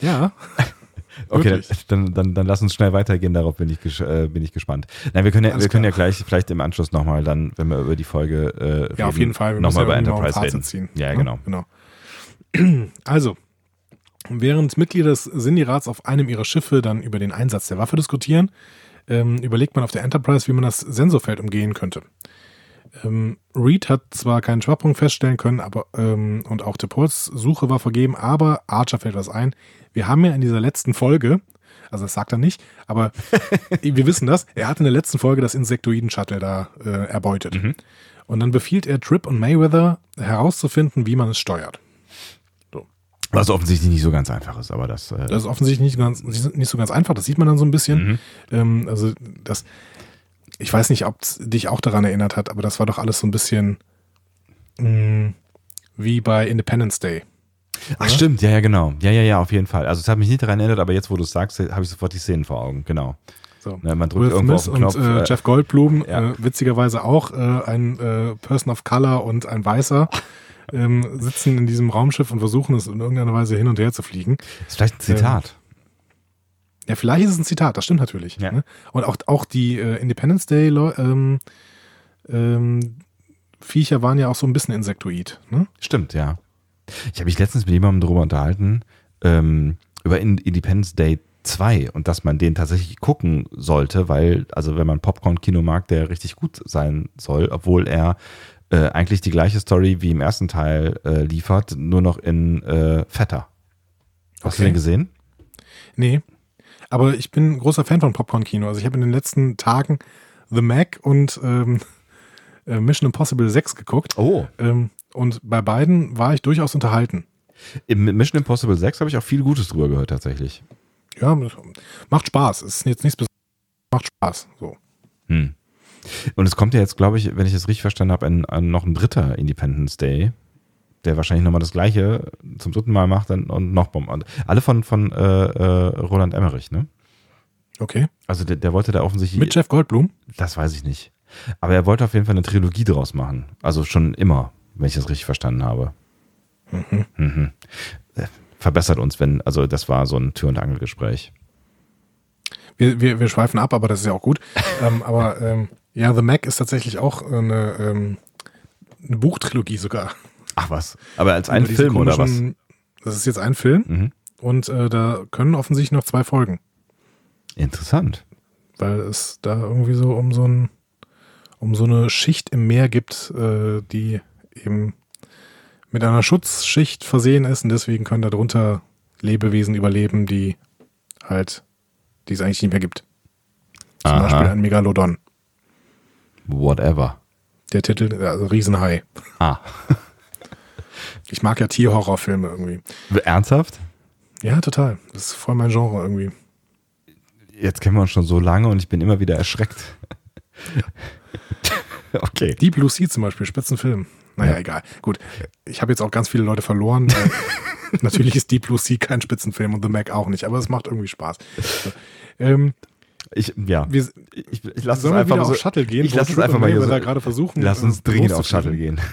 Ja. *laughs* Okay, dann, dann, dann lass uns schnell weitergehen, darauf bin ich, äh, bin ich gespannt. Nein, wir können ja, wir können ja gleich vielleicht im Anschluss nochmal dann, wenn wir über die Folge äh, reden, Ja, auf jeden Fall. Nochmal über Enterprise reden. Ziehen. Ja, ja, genau. genau. *clears throat* Also, während Mitglieder des Sindirats auf einem ihrer Schiffe dann über den Einsatz der Waffe diskutieren, ähm, überlegt man auf der Enterprise, wie man das Sensorfeld umgehen könnte. Ähm, Reed hat zwar keinen Schwachpunkt feststellen können, aber ähm, und auch Tepols Suche war vergeben, aber Archer fällt was ein. Wir haben ja in dieser letzten Folge, also das sagt er nicht, aber *laughs* wir wissen das, er hat in der letzten Folge das Insektoiden-Shuttle da äh, erbeutet. Mhm. Und dann befiehlt er Trip und Mayweather herauszufinden, wie man es steuert. So. Was offensichtlich nicht so ganz einfach ist, aber das. Äh das ist offensichtlich nicht, ganz, nicht so ganz einfach, das sieht man dann so ein bisschen. Mhm. Ähm, also das, ich weiß nicht, ob es dich auch daran erinnert hat, aber das war doch alles so ein bisschen mh, mm, wie bei Independence Day. Ach stimmt, ja, ja, genau. Ja, ja, ja, auf jeden Fall. Also es hat mich nicht daran erinnert, aber jetzt, wo du es sagst, habe ich sofort die Szenen vor Augen, genau. So. Ja, man drückt Will irgendwo Smith auf den Knopf, und äh, Jeff Goldblum, ja. äh, witzigerweise auch äh, ein äh, Person of Color und ein Weißer, ähm, sitzen in diesem Raumschiff und versuchen es in irgendeiner Weise hin und her zu fliegen. Das ist vielleicht ein Zitat. Ähm, ja, vielleicht ist es ein Zitat, das stimmt natürlich. Ja. Ne? Und auch, auch die äh, Independence Day ähm, ähm, Viecher waren ja auch so ein bisschen insektoid. Ne? Stimmt, ja. Ich habe mich letztens mit jemandem darüber unterhalten, ähm, über Independence Day 2 und dass man den tatsächlich gucken sollte, weil, also wenn man Popcorn-Kino mag, der richtig gut sein soll, obwohl er äh, eigentlich die gleiche Story wie im ersten Teil äh, liefert, nur noch in äh, fetter. Hast okay. du den gesehen? Nee. Aber ich bin ein großer Fan von Popcorn-Kino. Also ich habe in den letzten Tagen The Mac und ähm, äh, Mission Impossible 6 geguckt. Oh. Ähm, und bei beiden war ich durchaus unterhalten. Im Mission Impossible 6 habe ich auch viel Gutes drüber gehört, tatsächlich. Ja, macht Spaß. Es ist jetzt nichts Besonderes. Macht Spaß. So. Hm. Und es kommt ja jetzt, glaube ich, wenn ich es richtig verstanden habe, ein, ein, noch ein dritter Independence Day, der wahrscheinlich nochmal das gleiche zum dritten Mal macht und noch Bomben. Alle von, von äh, äh, Roland Emmerich, ne? Okay. Also der, der wollte da offensichtlich. Mit Jeff Goldblum? Das weiß ich nicht. Aber er wollte auf jeden Fall eine Trilogie draus machen. Also schon immer wenn ich das richtig verstanden habe. Mhm. Mhm. Verbessert uns, wenn, also das war so ein Tür- und Angelgespräch. Wir, wir, wir schweifen ab, aber das ist ja auch gut. *laughs* ähm, aber ähm, ja, The Mac ist tatsächlich auch eine, ähm, eine Buchtrilogie sogar. Ach was, aber als ein Film oder was? Das ist jetzt ein Film mhm. und äh, da können offensichtlich noch zwei Folgen. Interessant. Weil es da irgendwie so um so ein um so eine Schicht im Meer gibt, äh, die eben mit einer Schutzschicht versehen ist und deswegen können darunter Lebewesen überleben, die halt, die es eigentlich nicht mehr gibt. Zum Aha. Beispiel ein Megalodon. Whatever. Der Titel, also Riesenhai. Ah. *laughs* Ich mag ja Tierhorrorfilme irgendwie. Ernsthaft? Ja, total. Das ist voll mein Genre irgendwie. Jetzt kennen wir uns schon so lange und ich bin immer wieder erschreckt. *laughs* okay. Deep Blue Sea zum Beispiel, Spitzenfilm. Naja, Ja. egal. Gut. Ich habe jetzt auch ganz viele Leute verloren. *laughs* Natürlich ist Deep Blue Sea kein Spitzenfilm und The Mac auch nicht, aber es macht irgendwie Spaß. So. Ähm, Ich, ja. wir, Ich, ich lass es einfach wieder so. auf Shuttle gehen? ich lass es Trip einfach mal hier so- gerade versuchen. Lass uns äh, dringend auf. Shuttle gehen. *laughs*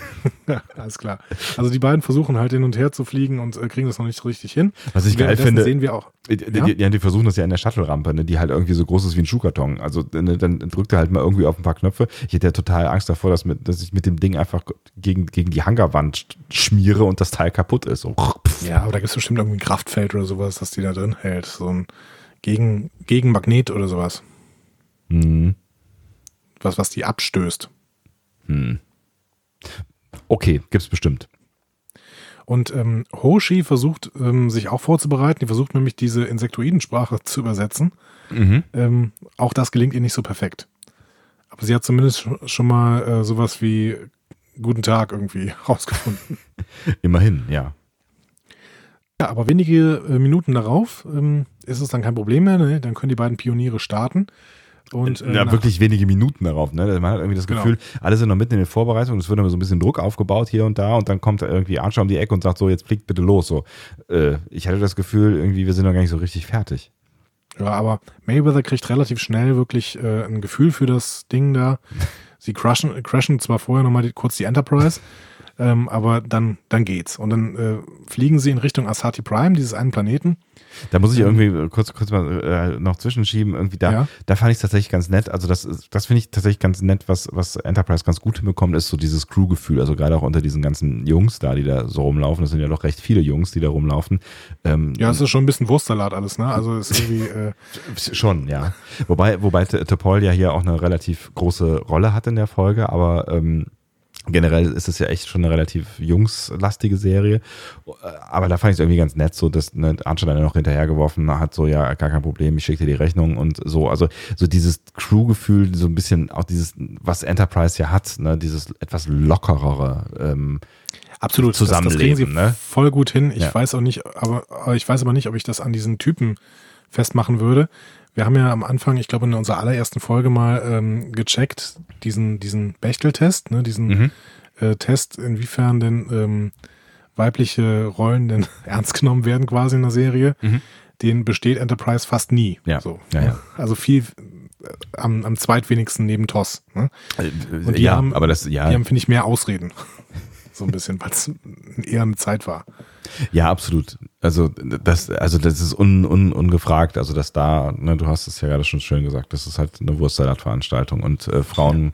Ja, alles klar. Also die beiden versuchen halt hin und her zu fliegen und äh, kriegen das noch nicht so richtig hin. Was ich geil finde, sehen wir auch. die, die, die, die versuchen das ja in der Shuttle-Rampe, ne, die halt irgendwie so groß ist wie ein Schuhkarton. Also ne, dann drückt er halt mal irgendwie auf ein paar Knöpfe. Ich hätte ja total Angst davor, dass, mit, dass ich mit dem Ding einfach gegen, gegen die Hangarwand sch- schmiere und das Teil kaputt ist. So. Ja, aber da gibt es bestimmt irgendwie ein Kraftfeld oder sowas, das die da drin hält. So ein Gegen, Gegenmagnet oder sowas. Hm. Was, was die abstößt. Hm. Okay, gibt's bestimmt. Und ähm, Hoshi versucht, ähm, sich auch vorzubereiten. Die versucht nämlich diese Insektoidensprache zu übersetzen. Mhm. Ähm, auch das gelingt ihr nicht so perfekt. Aber sie hat zumindest sch- schon mal äh, sowas wie Guten Tag irgendwie *laughs* rausgefunden. Immerhin, ja. Ja, aber wenige äh, Minuten darauf ähm, ist es dann kein Problem mehr. Ne? Dann können die beiden Pioniere starten. Und äh, ja, wirklich wenige Minuten darauf. Ne? Man hat irgendwie das Genau. Gefühl, alle sind noch mitten in den Vorbereitungen, es wird immer so ein bisschen Druck aufgebaut hier und da und dann kommt irgendwie Archer um die Ecke und sagt so, jetzt fliegt bitte los. So, äh, ich hatte das Gefühl, irgendwie, wir sind noch gar nicht so richtig fertig. Ja, aber Mayweather kriegt relativ schnell wirklich äh, ein Gefühl für das Ding da. *laughs* Sie crashen, crashen zwar vorher nochmal die, kurz die Enterprise, *laughs* ähm, aber dann, dann geht's. Und dann äh, fliegen sie in Richtung Asati Prime, dieses einen Planeten. Da muss ich irgendwie kurz, kurz mal äh, noch zwischenschieben. Irgendwie da, Ja. da fand ich es tatsächlich ganz nett. Also das, das finde ich tatsächlich ganz nett, was, was Enterprise ganz gut hinbekommt, ist so dieses Crew-Gefühl. Also gerade auch unter diesen ganzen Jungs da, die da so rumlaufen. Das sind ja doch recht viele Jungs, die da rumlaufen. Ähm, Ja, es ist schon ein bisschen Wurstsalat alles, ne? Also ist irgendwie, *laughs* äh, Schon, ja. Wobei, wobei Topol ja hier auch eine relativ große Rolle hat in der Folge, aber ähm, generell ist es ja echt schon eine relativ jungslastige Serie. Aber da fand ich es irgendwie ganz nett, so dass ne, Archer dann noch hinterhergeworfen hat, so ja, gar kein Problem, ich schicke dir die Rechnung und so. Also so dieses Crew-Gefühl, so ein bisschen auch dieses, was Enterprise ja hat, ne, dieses etwas lockerere. Ähm, absolut. Das, das kriegen Zusammenleben, sie ne? voll gut hin. Ich Ja. weiß auch nicht, aber ich weiß aber nicht, ob ich das an diesen Typen festmachen würde. Wir haben ja am Anfang, ich glaube in unserer allerersten Folge mal ähm, gecheckt, diesen, diesen Bechtel-Test, ne, diesen Mhm. äh, Test, inwiefern denn ähm, weibliche Rollen denn *laughs* ernst genommen werden quasi in der Serie. Mhm. Den besteht Enterprise fast nie. Ja. So, Ja, ja. *laughs* Also viel äh, am, am zweitwenigsten neben TOS. Ne? Und die ja, haben- aber das, ja, Die haben, finde ich, mehr Ausreden. So ein bisschen, weil es eher eine Zeit war. Ja, absolut. Also das, also das ist un, un, ungefragt. Also dass da, ne, du hast es ja gerade schon schön gesagt, das ist halt eine Wurstsalat-Veranstaltung und äh, Frauen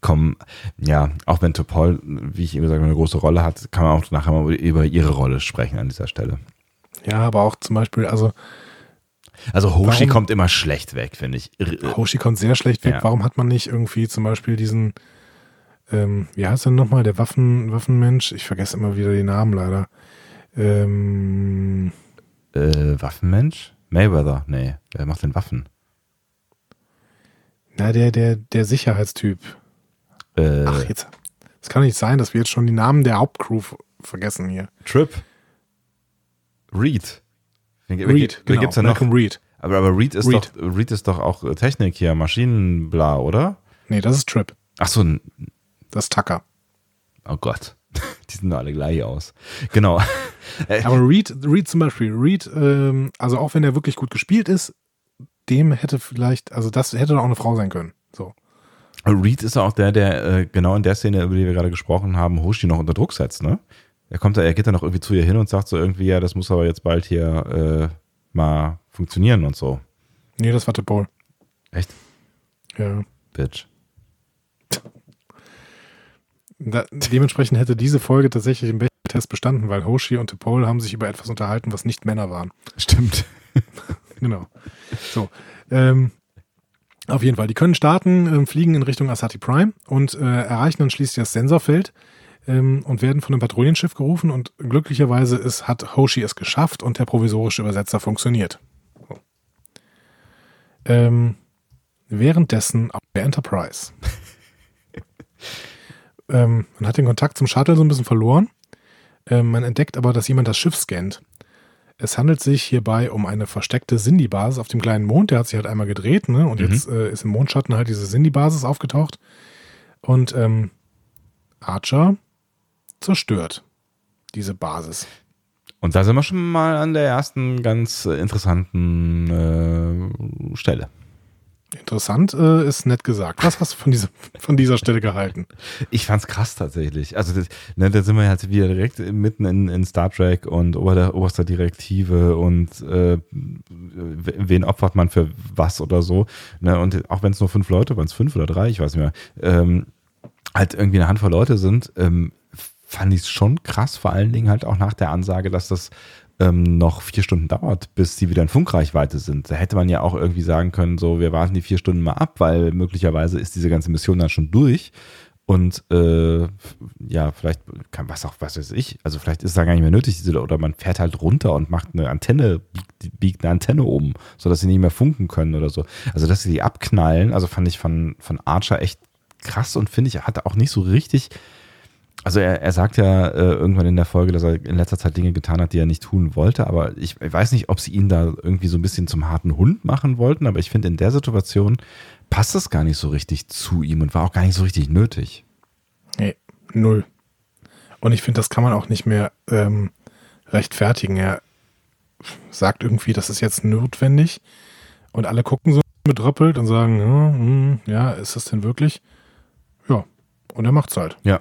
kommen, ja, auch wenn Topol, wie ich eben gesagt habe, eine große Rolle hat, kann man auch nachher mal über ihre Rolle sprechen an dieser Stelle. Ja, aber auch zum Beispiel, also Also Hoshi Warum- kommt immer schlecht weg, finde ich. Ir- Hoshi kommt sehr schlecht weg. Ja. Warum hat man nicht irgendwie zum Beispiel diesen, ähm, wie heißt er nochmal, der Waffen, Waffenmensch? Ich vergesse immer wieder den Namen leider. Ähm, Äh, Waffenmensch? Mayweather? Nee, wer macht denn Waffen? na, der, der, der Sicherheitstyp. Äh, Ach, jetzt. Es kann nicht sein, dass wir jetzt schon die Namen der Hauptcrew vergessen hier. Trip? Reed? Wen, wen- Reed, wen genau. gibt's da noch? Reed. Aber, aber Reed ist Reed. doch Reed ist doch auch Technik hier, Maschinenbla, oder? Nee, das ist Trip. Ach so, Das Tucker. oh Gott. *laughs* Die sehen alle gleich aus. Genau. *laughs* Aber Reed, Reed zum Beispiel, Reed, ähm, also auch wenn er wirklich gut gespielt ist, dem hätte vielleicht, also das hätte doch auch eine Frau sein können. So. Reed ist auch der, der äh, genau in der Szene, über die wir gerade gesprochen haben, Hoshi noch unter Druck setzt, ne? Er kommt da, er geht da noch irgendwie zu ihr hin und sagt so irgendwie, ja, das muss aber jetzt bald hier äh, mal funktionieren und so. Nee, das war Paul. Echt? Ja. Bitch. Da, dementsprechend hätte diese Folge tatsächlich im Test bestanden, weil Hoshi und Paul haben sich über etwas unterhalten, was nicht Männer waren. Stimmt. *laughs* Genau. So. Ähm, Auf jeden Fall, die können starten, ähm, fliegen in Richtung Asati Prime und äh, erreichen dann schließlich das Sensorfeld ähm, und werden von einem Patrouillenschiff gerufen und glücklicherweise ist, hat Hoshi es geschafft und der provisorische Übersetzer funktioniert. So. Ähm, währenddessen auf der Enterprise. *laughs* ähm, man hat den Kontakt zum Shuttle so ein bisschen verloren. Ähm, man entdeckt aber, dass jemand das Schiff scannt. Es handelt sich hierbei um eine versteckte Sindy-Basis auf dem kleinen Mond. Der hat sich halt einmal gedreht, ne? Und Mhm. jetzt äh, ist im Mondschatten halt diese Sindy-Basis aufgetaucht. Und ähm, Archer zerstört diese Basis. Und da sind wir schon mal an der ersten ganz interessanten äh, Stelle. Interessant äh, ist nett gesagt. Was hast du von dieser, von dieser Stelle gehalten? Ich fand's krass tatsächlich. Also das, ne, da sind wir jetzt wieder direkt mitten in, in Star Trek und ober, oberster Direktive und äh, wen opfert man für was oder so. Ne? Und auch wenn es nur fünf Leute, waren es fünf oder drei, ich weiß nicht mehr, ähm, halt irgendwie eine Handvoll Leute sind, ähm, fand ich es schon krass, vor allen Dingen halt auch nach der Ansage, dass das ähm, noch vier Stunden dauert, bis sie wieder in Funkreichweite sind. Da hätte man ja auch irgendwie sagen können, so, wir warten die vier Stunden mal ab, weil möglicherweise ist diese ganze Mission dann schon durch. Und äh, ja, vielleicht kann was auch, was weiß ich, also vielleicht ist da gar nicht mehr nötig, diese, oder man fährt halt runter und macht eine Antenne, biegt, biegt eine Antenne um, sodass sie nicht mehr funken können oder so. Also, dass sie die abknallen, also fand ich von, von Archer echt krass und finde ich, er hat auch nicht so richtig also er, er sagt ja äh, irgendwann in der Folge, dass er in letzter Zeit Dinge getan hat, die er nicht tun wollte, aber ich, ich weiß nicht, ob sie ihn da irgendwie so ein bisschen zum harten Hund machen wollten, aber ich finde, in der Situation passt das gar nicht so richtig zu ihm und war auch gar nicht so richtig nötig. Nee, null. Und ich finde, das kann man auch nicht mehr ähm, rechtfertigen. Er sagt irgendwie, das ist jetzt notwendig und alle gucken so bedröppelt und sagen, ja, hm, ja, ist das denn wirklich? Ja, und er macht's halt. Ja.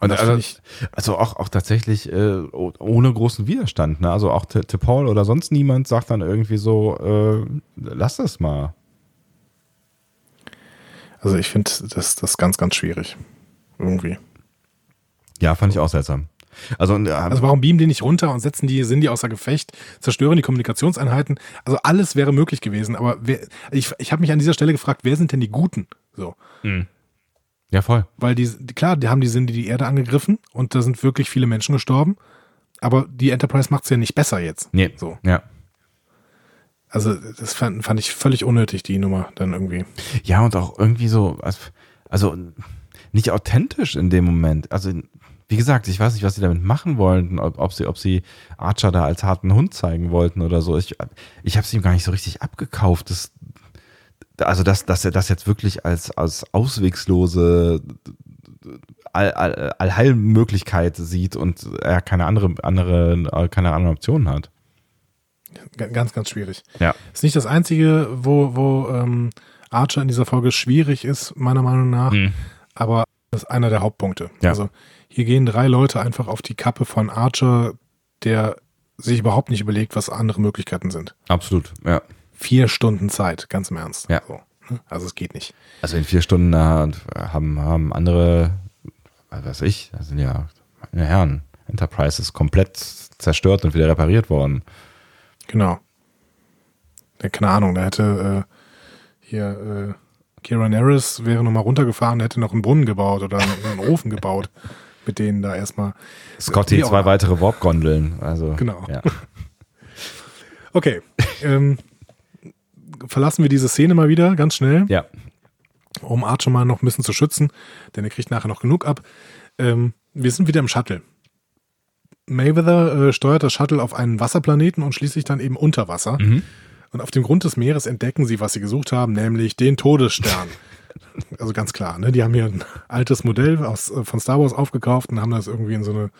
Und also, ich- also auch, auch tatsächlich äh, oh- ohne großen Widerstand. Ne? Also auch T- Paul oder sonst niemand sagt dann irgendwie so, äh, lass das mal. Also ich finde das, das ganz, ganz schwierig. Irgendwie. Ja, fand ich auch seltsam. Also, äh, Also warum beamen die nicht runter und setzen die, sind die außer Gefecht, zerstören die Kommunikationseinheiten? Also alles wäre möglich gewesen, aber wer, ich, ich habe mich an dieser Stelle gefragt, wer sind denn die Guten? So. Ja, voll. Weil die, klar, die haben die sind die die Erde angegriffen und da sind wirklich viele Menschen gestorben. Aber die Enterprise macht es ja nicht besser jetzt. Nee. So. Ja. Also das fand, fand ich völlig unnötig, die Nummer dann irgendwie. Ja, und auch irgendwie so, als- also nicht authentisch in dem Moment. Also, wie gesagt, ich weiß nicht, was sie damit machen wollten, ob, ob sie, ob sie Archer da als harten Hund zeigen wollten oder so. Ich, ich habe es ihm gar nicht so richtig abgekauft. Das, also, dass, dass er das jetzt wirklich als, als auswegslose All, All, Allheilmöglichkeit sieht und er keine andere, andere, keine andere Option hat. Ganz, ganz schwierig. Ja. Ist nicht das Einzige, wo, wo ähm, Archer in dieser Folge schwierig ist, meiner Meinung nach. Aber das ist einer der Hauptpunkte. Ja. Also hier gehen drei Leute einfach auf die Kappe von Archer, der sich überhaupt nicht überlegt, was andere Möglichkeiten sind. Absolut, ja. Vier Stunden Zeit, ganz im Ernst. Ja. So, ne? Also es geht nicht. Also in vier Stunden äh, haben, haben andere, was weiß ich, das sind ja, meine Herren, Enterprise ist komplett zerstört und wieder repariert worden. Genau. Ja, keine Ahnung, da hätte äh, hier äh, Kieran Harris wäre nochmal runtergefahren, hätte noch einen Brunnen gebaut oder einen, einen Ofen *laughs* gebaut, mit denen da erstmal. Scotty zwei weitere Warp-Gondeln. Also, Genau. Ja. *laughs* Okay. ähm, verlassen wir diese Szene mal wieder ganz schnell, ja. um Archer mal noch ein bisschen zu schützen, denn er kriegt nachher noch genug ab. Ähm, wir sind wieder im Shuttle. Mayweather äh, steuert das Shuttle auf einen Wasserplaneten und schließlich dann eben unter Wasser. Mhm. Und auf dem Grund des Meeres entdecken sie, was sie gesucht haben, nämlich den Todesstern. *laughs* also ganz klar, ne? Die haben hier ein altes Modell aus, äh, von Star Wars aufgekauft und haben das irgendwie in so eine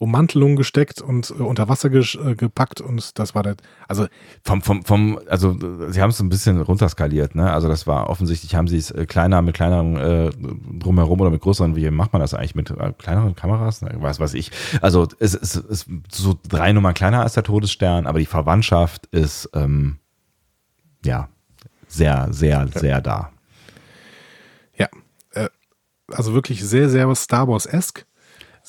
Ummantelung gesteckt und äh, unter Wasser äh, gepackt und das war der. Also Vom, vom, vom, also sie haben es ein bisschen runterskaliert, ne? Also das war offensichtlich, haben sie es äh, kleiner mit kleineren äh, drumherum oder mit größeren, wie macht man das eigentlich mit äh, kleineren Kameras? Was weiß ich. Also es ist, ist so drei Nummern kleiner als der Todesstern, aber die Verwandtschaft ist ähm, ja sehr, sehr, sehr da. Ja, äh, also wirklich sehr, sehr Star Wars-esque.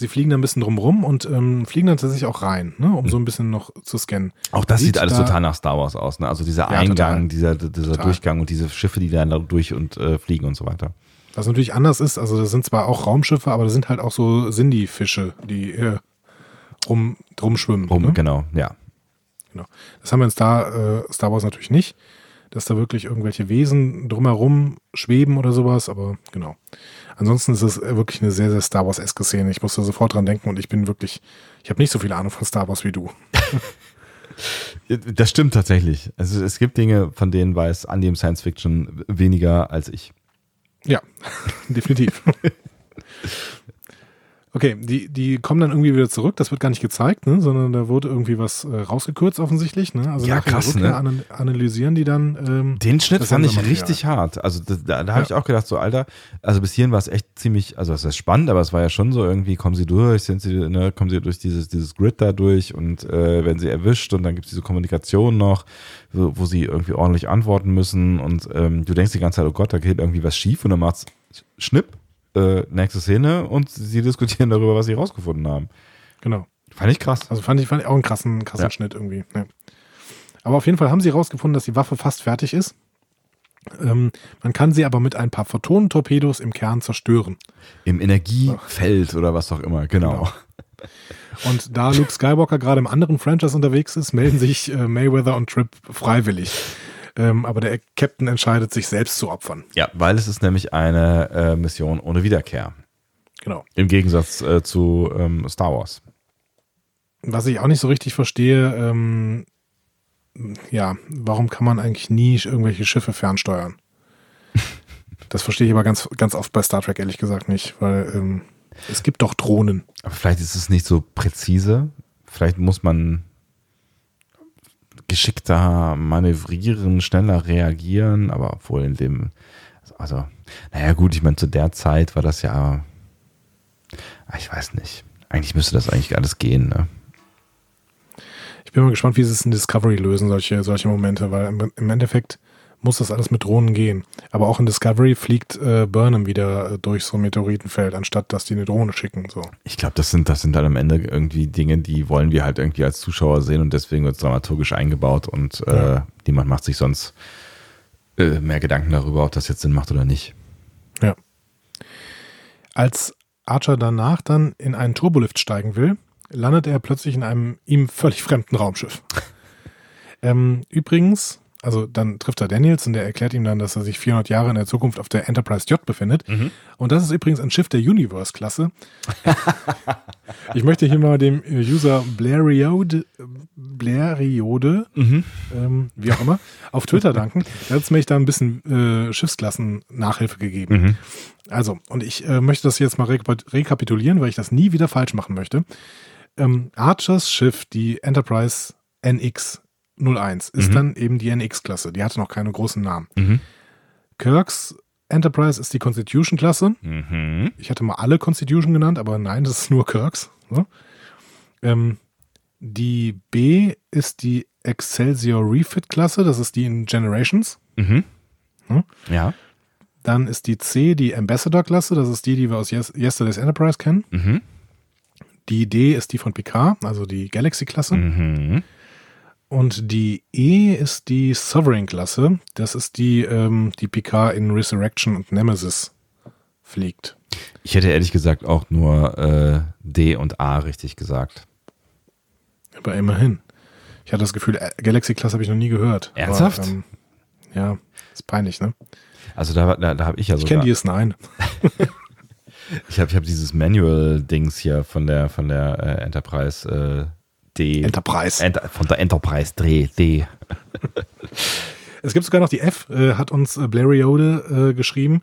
Sie fliegen da ein bisschen drumrum und ähm, fliegen dann tatsächlich auch rein, ne, um so ein bisschen noch zu scannen. Auch das Sieht sieht alles da- total nach Star Wars aus, ne? Also dieser Ja, Eingang, total. dieser, dieser Total. Durchgang und diese Schiffe, die dann da durch und äh, fliegen und so weiter. Was natürlich anders ist, also das sind zwar auch Raumschiffe, aber das sind halt auch so Sindy-Fische, die äh, rum, rumschwimmen. Rum, ne? genau, ja. Genau. Das haben wir in Star, äh, Star Wars natürlich nicht, dass da wirklich irgendwelche Wesen drumherum schweben oder sowas, aber genau. Ansonsten ist es äh, wirklich eine sehr, sehr Star Wars-eske Szene. Ich musste sofort dran denken und ich bin wirklich, ich habe nicht so viel Ahnung von Star Wars wie du. Das stimmt tatsächlich. Also es gibt Dinge, von denen weiß Andy im Science Fiction weniger als ich. Ja, *laughs* definitiv. *laughs* Okay, die, die kommen dann irgendwie wieder zurück, das wird gar nicht gezeigt, ne? sondern da wurde irgendwie was äh, rausgekürzt offensichtlich. Ne? Also Ja, krass, ne? ana- analysieren die dann. Ähm, Den Schnitt Das fand ich richtig hart. Also da, da, da habe Ja. ich auch gedacht, so Alter, also bis hierhin war es echt ziemlich, also es ist spannend, aber es war ja schon so irgendwie, kommen sie durch, sind sie, ne, kommen sie durch dieses, dieses Grid da durch und äh, werden sie erwischt und dann gibt es diese Kommunikation noch, wo, wo sie irgendwie ordentlich antworten müssen und ähm, du denkst die ganze Zeit, oh Gott, da geht irgendwie was schief und dann macht's Schnipp, äh, nächste Szene und sie diskutieren darüber, was sie rausgefunden haben. genau. Fand ich krass. Also fand ich, fand ich auch einen krassen, krassen Ja. Schnitt irgendwie. Ja. Aber auf jeden Fall haben sie herausgefunden, dass die Waffe fast fertig ist. Ähm, man kann sie aber mit ein paar Photonentorpedos im Kern zerstören. Im Energiefeld oder was auch immer, genau. Genau. Und da Luke Skywalker gerade im anderen Franchise unterwegs ist, melden sich äh, Mayweather und Tripp freiwillig. Ähm, aber der Captain entscheidet, sich selbst zu opfern. Ja, weil es ist nämlich eine äh, Mission ohne Wiederkehr. Genau. Im Gegensatz äh, zu ähm, Star Wars. Was ich auch nicht so richtig verstehe, ähm, ja, warum kann man eigentlich nie irgendwelche Schiffe fernsteuern? *laughs* Das verstehe ich aber ganz, ganz oft bei Star Trek ehrlich gesagt nicht, weil ähm, es gibt doch Drohnen. Aber vielleicht ist es nicht so präzise. Vielleicht muss man geschickter manövrieren, schneller reagieren, aber obwohl in dem, also, naja gut, ich meine, zu der Zeit war das ja, ah, ich weiß nicht. Eigentlich müsste das eigentlich alles gehen, ne? Ich bin mal gespannt, wie sie es in Discovery lösen, solche, solche Momente, weil im, im Endeffekt muss das alles mit Drohnen gehen. Aber auch in Discovery fliegt äh, Burnham wieder äh, durch so ein Meteoritenfeld, anstatt dass die eine Drohne schicken. So. Ich glaube, das sind, das sind dann am Ende irgendwie Dinge, die wollen wir halt irgendwie als Zuschauer sehen und deswegen wird es dramaturgisch eingebaut und äh, Ja. niemand macht sich sonst äh, mehr Gedanken darüber, ob das jetzt Sinn macht oder nicht. Ja. Als Archer danach dann in einen Turbolift steigen will, landet er plötzlich in einem ihm völlig fremden Raumschiff. *laughs* ähm, übrigens, also dann trifft er Daniels und der erklärt ihm dann, dass er sich 400 Jahre in der Zukunft auf der Enterprise J befindet. Und das ist übrigens ein Schiff der Universe-Klasse. *laughs* ich möchte hier mal dem User Blariode, Blariode ähm, wie auch immer, auf Twitter danken. Er hat mir da ein bisschen äh, Schiffsklassen-Nachhilfe gegeben. Mhm. Also, und ich äh, möchte das jetzt mal rekap rekapitulieren, weil ich das nie wieder falsch machen möchte. Ähm, Archers Schiff, die Enterprise NX 01, ist Mhm. dann eben die NX-Klasse. Die hatte noch keine großen Namen. Mhm. Kirks Enterprise ist die Constitution-Klasse. Mhm. Ich hatte mal alle Constitution genannt, aber nein, das ist nur Kirks. So. Ähm, die B ist die Excelsior Refit-Klasse, das ist die in Generations. Mhm. Hm? Ja. Dann ist die C die Ambassador-Klasse, das ist die, die wir aus Yes Yesterday's Enterprise kennen. Mhm. Die D ist die von Picard, also die Galaxy-Klasse. Mhm. Und die E ist die Sovereign-Klasse, das ist die, ähm, die Picard in Resurrection und Nemesis fliegt. Ich hätte ehrlich gesagt auch nur äh, D und A richtig gesagt. Aber immerhin. Ich hatte das Gefühl, äh, Galaxy-Klasse habe ich noch nie gehört. Ernsthaft? Aber, ähm, ja, ist peinlich, ne? Also da, da, da habe ich ja Ich sogar. kenne die S9. *laughs* Ich habe ich hab dieses Manual-Dings hier von der von der äh, Enterprise äh, D. Enterprise. Enter, von der Enterprise D. D. Es gibt sogar noch die F, äh, hat uns äh, Blariode äh, geschrieben.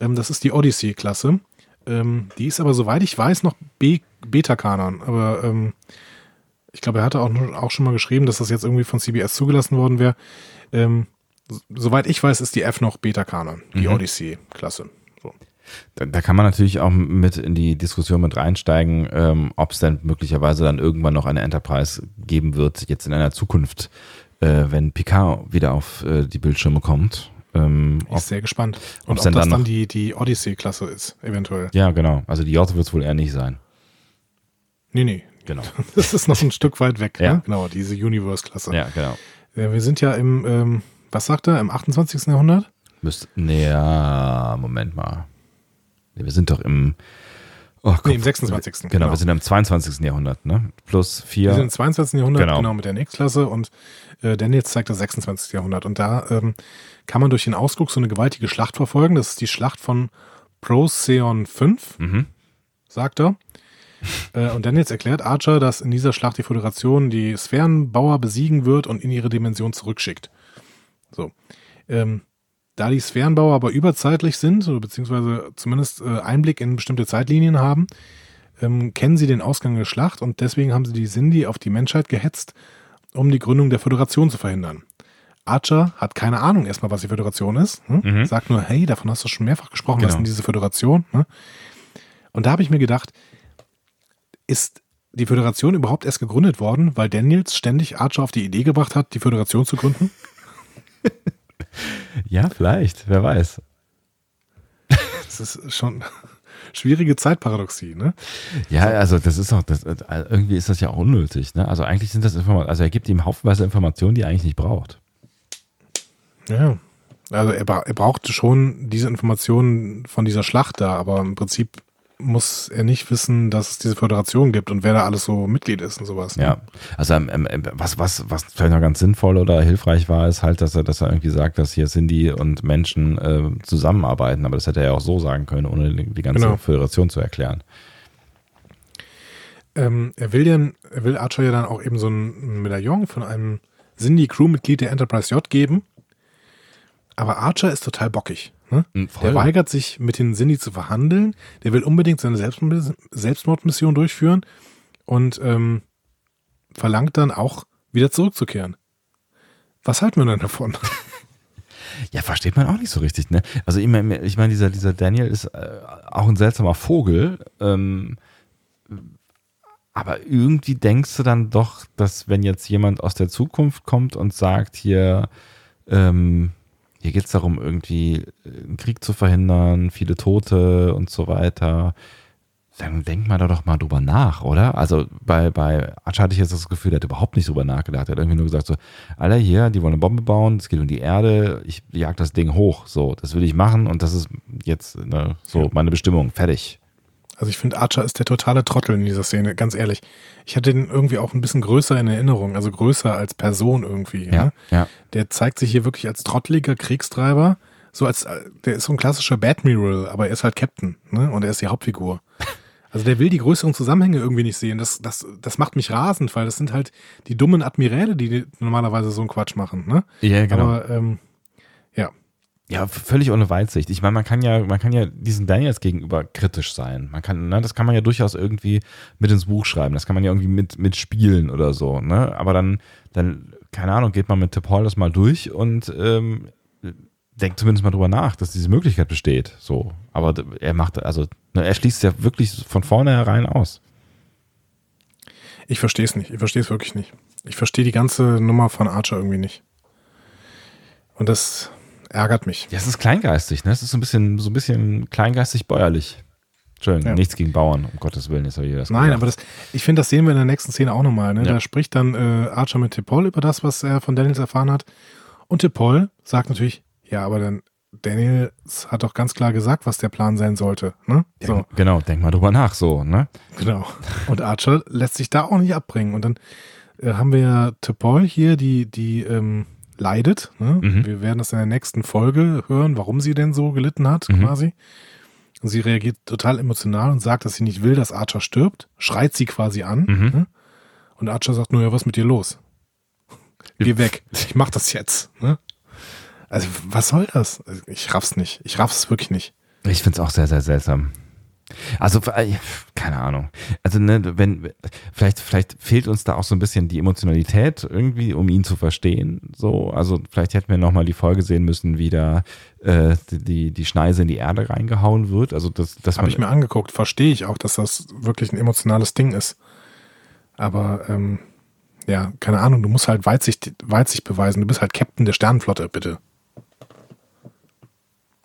Ähm, das ist die Odyssey-Klasse. Ähm, die ist aber, soweit ich weiß, noch Beta-Kanon. Aber ähm, ich glaube, er hatte auch, auch schon mal geschrieben, dass das jetzt irgendwie von CBS zugelassen worden wäre. Ähm, so- soweit ich weiß, ist die F noch Beta-Kanon, die Mhm. Odyssey-Klasse. So. Da, da kann man natürlich auch mit in die Diskussion mit reinsteigen, ähm, ob es dann möglicherweise dann irgendwann noch eine Enterprise geben wird, jetzt in einer Zukunft, äh, wenn Picard wieder auf äh, die Bildschirme kommt. Ähm, Ich ob, bin sehr gespannt. Und ob das dann dann die, die Odyssey-Klasse ist, eventuell. ja, genau. Also die J wird es wohl eher nicht sein. Nee, nee. Genau. *laughs* Das ist noch ein Stück weit weg. Ja. Ne? Genau, diese Universe-Klasse. Ja, genau. Äh, Wir sind ja im, ähm, was sagt er, im 28. Jahrhundert? Müsst, nee, ja, Moment mal. Nee, wir sind doch im. Oh, Nee, Kopf. im 26. Genau, wir sind im 22. Jahrhundert, ne? Plus Wir sind vier. im 22. Jahrhundert, Genau. genau, mit der Next-Klasse und äh, Daniels zeigt das 26. Jahrhundert. Und da ähm, kann man durch den Ausguck so eine gewaltige Schlacht verfolgen. Das ist die Schlacht von Procyon 5, Mhm. sagt er. Äh, und Daniels erklärt Archer, dass in dieser Schlacht die Föderation die Sphärenbauer besiegen wird und in ihre Dimension zurückschickt. So. Ähm, da die Sphärenbauer aber überzeitlich sind, oder beziehungsweise zumindest äh, Einblick in bestimmte Zeitlinien haben, ähm, kennen sie den Ausgang der Schlacht und deswegen haben sie die Sindhi auf die Menschheit gehetzt, um die Gründung der Föderation zu verhindern. Archer hat keine Ahnung erstmal, was die Föderation ist. Hm? Mhm. Sagt nur, hey, davon hast du schon mehrfach gesprochen, was Genau. ist denn diese Föderation? Ne? Und da habe ich mir gedacht, ist die Föderation überhaupt erst gegründet worden, weil Daniels ständig Archer auf die Idee gebracht hat, die Föderation zu gründen? *laughs* Ja, vielleicht, wer weiß. *laughs* Das ist schon schwierige Zeitparadoxie, ne? Ja, also das ist doch, das, äh, irgendwie ist das ja auch unnötig, ne? Also eigentlich sind das Informationen, also er gibt ihm haufenweise Informationen, die er eigentlich nicht braucht. Ja. Also er, er brauchte schon diese Informationen von dieser Schlacht da, aber im Prinzip muss er nicht wissen, dass es diese Föderation gibt und wer da alles so Mitglied ist und sowas. ne? Ja, also ähm, ähm, was, was, was vielleicht noch ganz sinnvoll oder hilfreich war, ist halt, dass er, dass er irgendwie sagt, dass hier Cindy und Menschen äh, zusammenarbeiten, aber das hätte er ja auch so sagen können, ohne die die ganze Genau. Föderation zu erklären. Ähm, er will ja, er will Archer ja dann auch eben so ein Medaillon von einem Cindy-Crew-Mitglied der Enterprise J geben. Aber Archer ist total bockig. Ne? Mhm. Der weigert sich, mit den Cindy zu verhandeln. Der will unbedingt seine Selbstm Selbstmordmission durchführen und ähm, verlangt dann auch, wieder zurückzukehren. Was halten wir denn davon? *laughs* *laughs* Ja, versteht man auch nicht so richtig, ne? Also ich meine, ich mein, dieser, dieser Daniel ist äh, auch ein seltsamer Vogel, ähm, aber irgendwie denkst du dann doch, dass wenn jetzt jemand aus der Zukunft kommt und sagt, hier, ähm, hier geht es darum, irgendwie äh, einen Krieg zu verhindern, viele Tote und so weiter, dann denkt man da doch mal drüber nach, oder? Also bei, bei Archer hatte ich jetzt das Gefühl, der hat überhaupt nicht drüber nachgedacht. Er hat irgendwie nur gesagt so, Alter, hier, die wollen eine Bombe bauen, es geht um die Erde, ich jag das Ding hoch. So, das will ich machen und das ist jetzt ne, so Ja. meine Bestimmung. Fertig. Also ich finde, Archer ist der totale Trottel in dieser Szene, ganz ehrlich. Ich hatte den irgendwie auch ein bisschen größer in Erinnerung, also größer als Person irgendwie. Ja, Ne? ja. Der zeigt sich hier wirklich als trotteliger Kriegstreiber. So als, äh, der ist so ein klassischer Admiral, aber er ist halt Captain, ne? Und er ist die Hauptfigur. *laughs* Also der will die größeren Zusammenhänge irgendwie nicht sehen. Das, das, das macht mich rasend, weil das sind halt die dummen Admiräle, die normalerweise so einen Quatsch machen, ne? Ja, genau. Aber ähm, ja, ja, völlig ohne Weitsicht. Ich meine, man kann ja, man kann ja diesen Daniels gegenüber kritisch sein. Man kann, ne, das kann man ja durchaus irgendwie mit ins Buch schreiben. Das kann man ja irgendwie mit, mit spielen oder so, ne? Aber dann, dann, keine Ahnung, geht man mit Tip Hall das mal durch und ähm, denkt zumindest mal drüber nach, dass diese Möglichkeit besteht. So. Aber er macht, also, ne, er schließt ja wirklich von vornherein aus. ich verstehe es nicht. Ich verstehe es wirklich nicht. Ich verstehe die ganze Nummer von Archer irgendwie nicht. Und das ärgert mich. Ja, es ist kleingeistig, ne? Es ist so ein bisschen, so ein bisschen kleingeistig bäuerlich. Entschuldigung, Ja. nichts gegen Bauern, um Gottes Willen, jetzt habe ich das Nein, gesagt. aber das, ich finde, das sehen wir in der nächsten Szene auch nochmal. Ne? Ja. Da spricht dann äh, Archer mit Tipol über das, was er von Daniels erfahren hat. Und Tipol sagt natürlich, ja, aber dann Daniels hat doch ganz klar gesagt, was der Plan sein sollte. Ne? So, Denk, Genau, denk mal drüber nach, so, ne? genau. Und Archer lässt sich da auch nicht abbringen. Und dann äh, haben wir ja Tipol hier, die, die ähm, leidet. Ne? Mhm. Wir werden das in der nächsten Folge hören, warum sie denn so gelitten hat, Mhm. quasi. Sie reagiert total emotional und sagt, dass sie nicht will, dass Archer stirbt, schreit sie quasi an. Mhm. Ne? Und Archer sagt nur, ja, was ist mit dir los? Geh weg. Ich mach das jetzt. Ne? Also, was soll das? Ich raff's nicht. Ich raff's wirklich nicht. Ich finde es auch sehr, sehr seltsam. Also, äh, keine Ahnung. Also, ne, wenn, vielleicht, vielleicht fehlt uns da auch so ein bisschen die Emotionalität irgendwie, um ihn zu verstehen. So, also, vielleicht hätten wir nochmal die Folge sehen müssen, wie da äh, die, die Schneise in die Erde reingehauen wird. Also, das, das Habe ich mir angeguckt. Verstehe ich auch, dass das wirklich ein emotionales Ding ist. Aber, ähm, ja, keine Ahnung. Du musst halt Weitsicht, Weitsicht beweisen. Du bist halt Captain der Sternenflotte, bitte.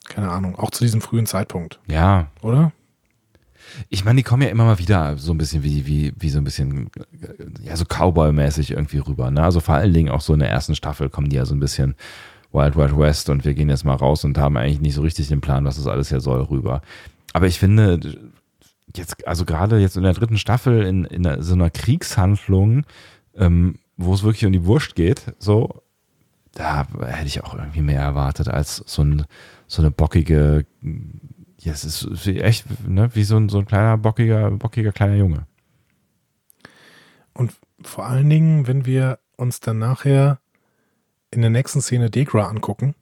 Keine Ahnung. Auch zu diesem frühen Zeitpunkt, ja, oder? Ich meine, die kommen ja immer mal wieder so ein bisschen wie, wie, wie so ein bisschen, ja, so Cowboy-mäßig irgendwie rüber. Ne? Also vor allen Dingen auch so in der ersten Staffel kommen die ja so ein bisschen Wild Wild West und wir gehen jetzt mal raus und haben eigentlich nicht so richtig den Plan, was das alles hier soll, rüber. Aber ich finde, jetzt, also gerade jetzt in der dritten Staffel in, in so einer Kriegshandlung, ähm, wo es wirklich um die Wurst geht, so, da hätte ich auch irgendwie mehr erwartet als so, ein, so eine bockige, ja, es ist echt ne, wie so ein, so ein kleiner, bockiger, bockiger kleiner Junge. Und vor allen Dingen, wenn wir uns dann nachher in der nächsten Szene Degra angucken,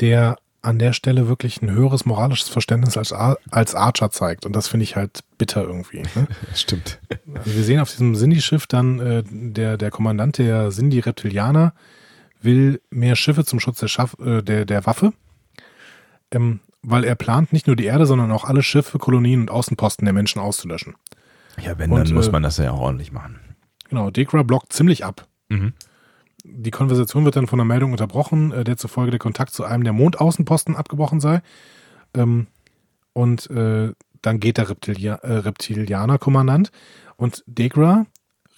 der an der Stelle wirklich ein höheres moralisches Verständnis als, als Archer zeigt. Und das finde ich halt bitter irgendwie. Ne? *laughs* Stimmt. Also wir sehen auf diesem Sindhi-Schiff dann, äh, der, der Kommandant der Sindhi-Reptilianer will mehr Schiffe zum Schutz der, Schaff, äh, der, der Waffe, ähm, weil er plant, nicht nur die Erde, sondern auch alle Schiffe, Kolonien und Außenposten der Menschen auszulöschen. Ja, wenn, und, dann muss äh, man das ja auch ordentlich machen. Genau, Dekra blockt ziemlich ab. Mhm die Konversation wird dann von einer Meldung unterbrochen, äh, der zufolge der Kontakt zu einem der Mondaußenposten abgebrochen sei. Ähm, und äh, dann geht der Reptilia äh, Reptilianer-Kommandant und Degra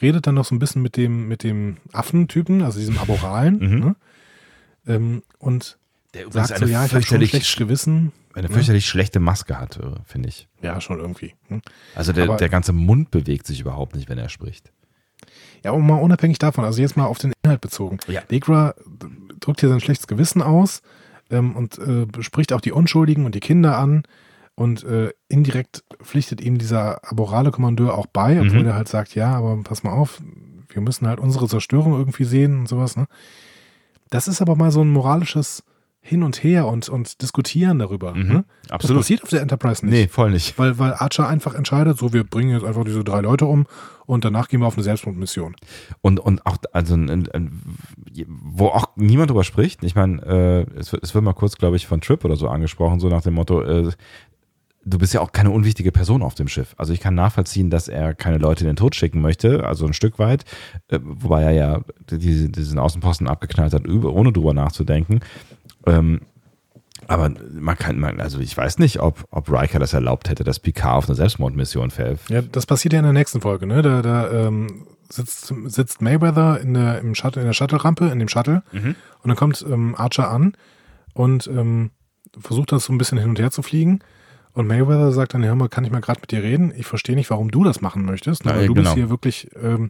redet dann noch so ein bisschen mit dem, mit dem Affentypen, also diesem Aboralen. Mhm. Ne? Ähm, und der sagt so, ja, ich habe schon schlechtes Gewissen. Eine ne? fürchterlich ja? schlechte Maske hat, finde ich. Ja, schon irgendwie. Hm? Also der, Aber, der ganze Mund bewegt sich überhaupt nicht, wenn er spricht. Ja, und mal unabhängig davon, also jetzt mal auf den Inhalt bezogen. Ja. Negra drückt hier sein schlechtes Gewissen aus ähm, und äh, spricht auch die Unschuldigen und die Kinder an und äh, indirekt pflichtet ihm dieser aborale Kommandeur auch bei, obwohl mhm. er halt sagt, ja, aber pass mal auf, wir müssen halt unsere Zerstörung irgendwie sehen und sowas. Ne? Das ist aber mal so ein moralisches hin und her und, und diskutieren darüber. Mhm, ne? Absolut. Das passiert auf der Enterprise nicht. Nee, voll nicht. Weil, weil Archer einfach entscheidet, so, wir bringen jetzt einfach diese drei Leute um und danach gehen wir auf eine Selbstmordmission. Und, und auch, also, wo auch niemand drüber spricht, ich meine, äh, es, es wird mal kurz, glaube ich, von Trip oder so angesprochen, so nach dem Motto, äh, du bist ja auch keine unwichtige Person auf dem Schiff. Also ich kann nachvollziehen, dass er keine Leute in den Tod schicken möchte, also ein Stück weit, äh, wobei er ja diesen Außenposten abgeknallt hat, ohne drüber nachzudenken. Ähm, aber man kann, man, also ich weiß nicht, ob, ob Riker das erlaubt hätte, dass Picard auf eine Selbstmordmission fällt. Ja, das passiert ja in der nächsten Folge, ne? Da, da ähm, sitzt, sitzt Mayweather in der, im Shuttle, in der Shuttle-Rampe, in dem Shuttle, mhm. und dann kommt ähm, Archer an und ähm, versucht das so ein bisschen hin und her zu fliegen. Und Mayweather sagt dann, hör mal, kann ich mal gerade mit dir reden? Ich verstehe nicht, warum du das machen möchtest, ne? weil du genau. bist hier wirklich ähm,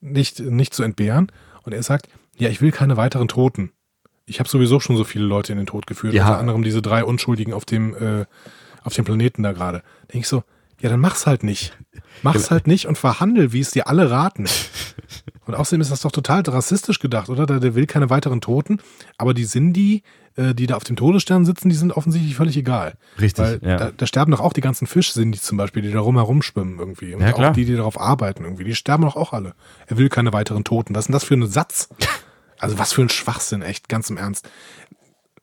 nicht, nicht zu entbehren. Und er sagt, ja, ich will keine weiteren Toten ich habe sowieso schon so viele Leute in den Tod geführt, ja. unter anderem diese drei Unschuldigen auf dem, äh, auf dem Planeten da gerade. Denke ich so, ja, dann mach's halt nicht. Mach's genau. halt nicht und verhandel, wie es dir alle raten. Und außerdem ist das doch total rassistisch gedacht, oder? Der, der will keine weiteren Toten, aber die sind die, äh, die da auf dem Todesstern sitzen, die sind offensichtlich völlig egal. Richtig. Weil ja. da, da, sterben doch auch die ganzen Fischsindis zum Beispiel, die da rumherum schwimmen irgendwie. Und ja, auch die, die darauf arbeiten irgendwie. Die sterben doch auch alle. Er will keine weiteren Toten. Was ist denn das für ein Satz? Also was für ein Schwachsinn, echt, ganz im Ernst.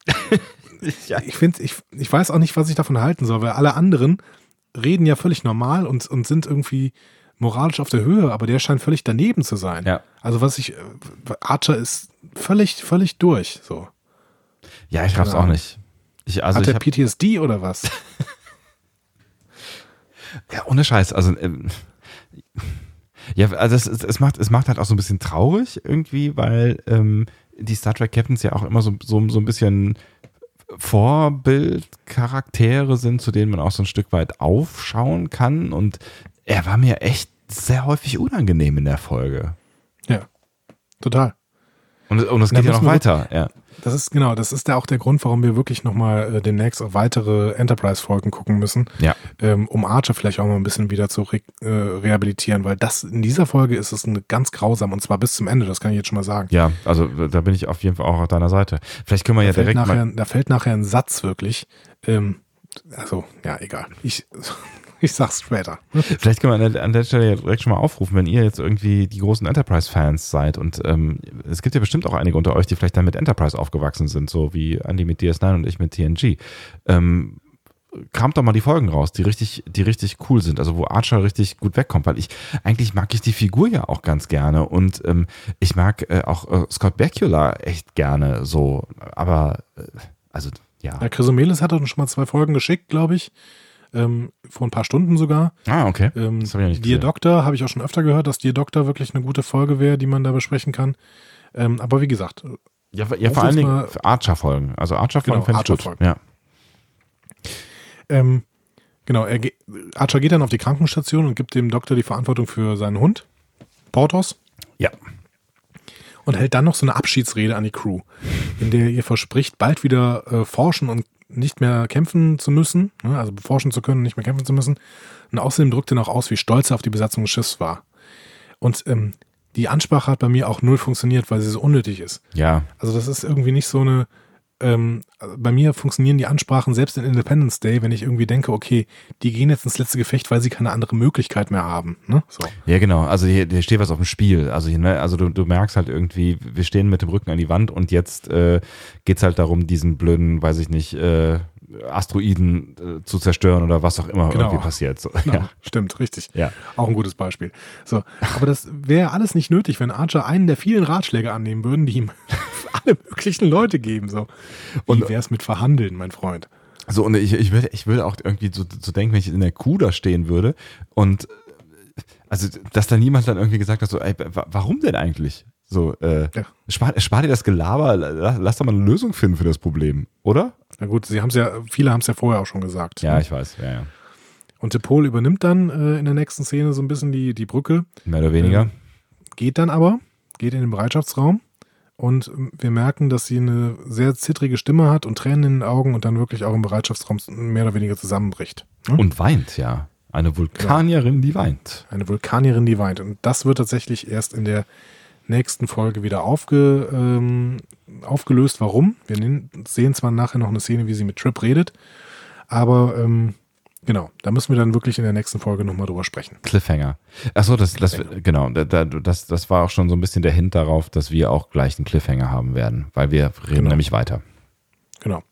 *laughs* ja. Ich finde, ich, ich weiß auch nicht, was ich davon halten soll, weil alle anderen reden ja völlig normal und, und sind irgendwie moralisch auf der Höhe, aber der scheint völlig daneben zu sein. Ja. Also was ich, Archer ist völlig, völlig durch, so. Ja, ich raff's auch nicht. Ich, also Hat der PTSD oder was? *laughs* ja, ohne Scheiß, also, ähm, ja, also es, es, macht, es macht halt auch so ein bisschen traurig irgendwie, weil ähm, die Star Trek Captains ja auch immer so, so, so ein bisschen Vorbildcharaktere sind, zu denen man auch so ein Stück weit aufschauen kann. Und er war mir echt sehr häufig unangenehm in der Folge. Ja, total. Und, und es geht ja noch weiter, ja. Das ist genau, das ist ja auch der Grund, warum wir wirklich nochmal äh, demnächst auf weitere Enterprise-Folgen gucken müssen, ja. ähm, um Archer vielleicht auch mal ein bisschen wieder zu re äh, rehabilitieren, weil das in dieser Folge ist es eine ganz grausam und zwar bis zum Ende, das kann ich jetzt schon mal sagen. Ja, also da bin ich auf jeden Fall auch auf deiner Seite. Vielleicht können wir da ja direkt nachher, mal Da fällt nachher ein Satz wirklich, ähm, also ja, egal. Ich ich sag's später. Vielleicht können wir an der, Stelle direkt schon mal aufrufen, wenn ihr jetzt irgendwie die großen Enterprise-Fans seid und ähm, es gibt ja bestimmt auch einige unter euch, die vielleicht dann mit Enterprise aufgewachsen sind, so wie Andy mit DS9 und ich mit TNG. Ähm, kramt doch mal die Folgen raus, die richtig, die richtig cool sind, also wo Archer richtig gut wegkommt, weil ich, eigentlich mag ich die Figur ja auch ganz gerne und ähm, ich mag äh, auch äh, Scott Bakula echt gerne so, aber äh, also ja. Ja, Chrysomelis hat uns schon mal zwei Folgen geschickt, glaube ich. Ähm, vor ein paar Stunden sogar. Ah, okay. Ähm, Das hab ich ja nicht Dear. Doctor habe ich auch schon öfter gehört, dass Dear Doctor wirklich eine gute Folge wäre, die man da besprechen kann. Ähm, aber wie gesagt, Ja, ja Lass vor allen Dingen Archer-Folgen. Also Archer-Folgen Genau, ich gut. Archer-Folgen. Ja. ähm, genau, er Archer geht dann auf die Krankenstation und gibt dem Doktor die Verantwortung für seinen Hund, Portos. ja. und hält dann noch so eine Abschiedsrede an die Crew, in der ihr verspricht, bald wieder äh, forschen und nicht mehr kämpfen zu müssen, ne, also forschen zu können nicht mehr kämpfen zu müssen. Und außerdem drückt er noch aus, wie stolz er auf die Besatzung des Schiffs war. Und ähm, die Ansprache hat bei mir auch null funktioniert, weil sie so unnötig ist. Ja. Also das ist irgendwie nicht so eine. Ähm, bei mir funktionieren die Ansprachen selbst in Independence Day, wenn ich irgendwie denke, okay, die gehen jetzt ins letzte Gefecht, weil sie keine andere Möglichkeit mehr haben. Ne? So. Ja, genau. Also hier, hier steht was auf dem Spiel. Also, hier, ne, also du, du merkst halt irgendwie, wir stehen mit dem Rücken an die Wand und jetzt äh, geht's halt darum, diesen blöden, weiß ich nicht, äh, Asteroiden äh, zu zerstören oder was auch immer Genau. irgendwie passiert. So, Genau, ja. stimmt, richtig. Ja. Auch ein gutes Beispiel. So, aber das wäre alles nicht nötig, wenn Archer einen der vielen Ratschläge annehmen würden, die ihm *laughs* alle möglichen Leute geben. So, Und- wäre es mit Verhandeln, mein Freund? So, und ich, ich würde ich würde auch irgendwie so, so denken, wenn ich in der Kuh da stehen würde und äh, also, dass da niemand dann irgendwie gesagt hat, so, ey, wa- warum denn eigentlich? So, äh, Ja. spar, spar dir das Gelaber, la- lass doch mal eine Lösung finden für das Problem, oder? Na gut, sie haben es ja, viele haben es ja vorher auch schon gesagt. Ja, ne? ich weiß, ja, ja. Und Tepol übernimmt dann äh, in der nächsten Szene so ein bisschen die, die Brücke, Mehr oder weniger. Ähm, geht dann aber, geht in den Bereitschaftsraum und ähm, wir merken, dass sie eine sehr zittrige Stimme hat und Tränen in den Augen und dann wirklich auch im Bereitschaftsraum mehr oder weniger zusammenbricht. Ne? Und weint, ja. Eine Vulkanierin, die weint. Eine Vulkanierin, die weint. Und das wird tatsächlich erst in der nächsten Folge wieder aufge, ähm, aufgelöst. Warum? Wir sehen zwar nachher noch eine Szene, wie sie mit Trip redet, aber ähm, genau, da müssen wir dann wirklich in der nächsten Folge nochmal drüber sprechen. Cliffhanger. Achso, das, das, genau, da, da, das, das war auch schon so ein bisschen der Hint darauf, dass wir auch gleich einen Cliffhanger haben werden, weil wir reden Genau. nämlich weiter. Genau.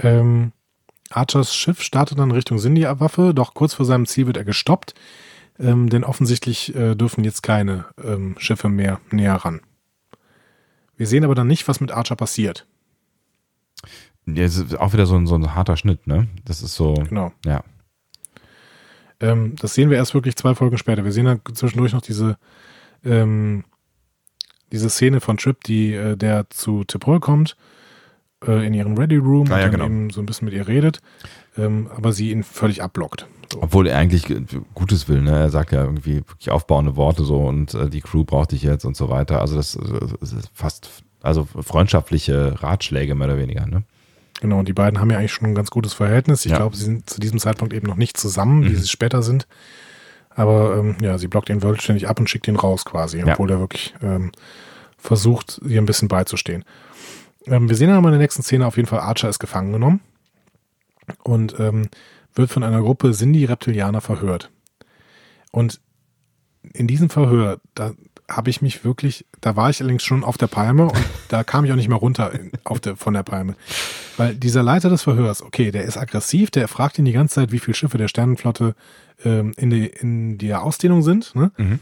Ähm, Archers Schiff startet dann Richtung Sindia-Waffe, doch kurz vor seinem Ziel wird er gestoppt, ähm, denn offensichtlich äh, dürfen jetzt keine ähm, Schiffe mehr näher ran. Wir sehen aber dann nicht, was mit Archer passiert. Ja, es ist auch wieder so ein, so ein harter Schnitt, ne? Das ist so, Genau. ja. Ähm, das sehen wir erst wirklich zwei Folgen später. Wir sehen dann zwischendurch noch diese, ähm, diese Szene von Trip, die äh, der zu Tipol kommt, äh, in ihren Ready Room Ah, und ja, dann genau. eben so ein bisschen mit ihr redet, ähm, aber sie ihn völlig abblockt. Obwohl er eigentlich Gutes will, ne? Er sagt ja irgendwie wirklich aufbauende Worte so und äh, die Crew braucht dich jetzt und so weiter. Also das, das ist fast, also freundschaftliche Ratschläge mehr oder weniger, ne? Genau, und die beiden haben ja eigentlich schon ein ganz gutes Verhältnis. Ich Ja. glaube, sie sind zu diesem Zeitpunkt eben noch nicht zusammen, wie Mhm. sie es später sind. Aber ähm, ja, sie blockt ihn vollständig ab und schickt ihn raus quasi, Ja. obwohl er wirklich ähm, versucht, ihr ein bisschen beizustehen. Ähm, wir sehen dann mal in der nächsten Szene auf jeden Fall, Archer ist gefangen genommen und ähm, wird von einer Gruppe Sindhi-Reptilianer verhört. Und in diesem Verhör, da habe ich mich wirklich, da war ich allerdings schon auf der Palme und *laughs* da kam ich auch nicht mehr runter auf der, von der Palme. Weil dieser Leiter des Verhörs, okay, der ist aggressiv, der fragt ihn die ganze Zeit, wie viele Schiffe der Sternenflotte ähm, in, die, in der Ausdehnung sind. Ne? Mhm.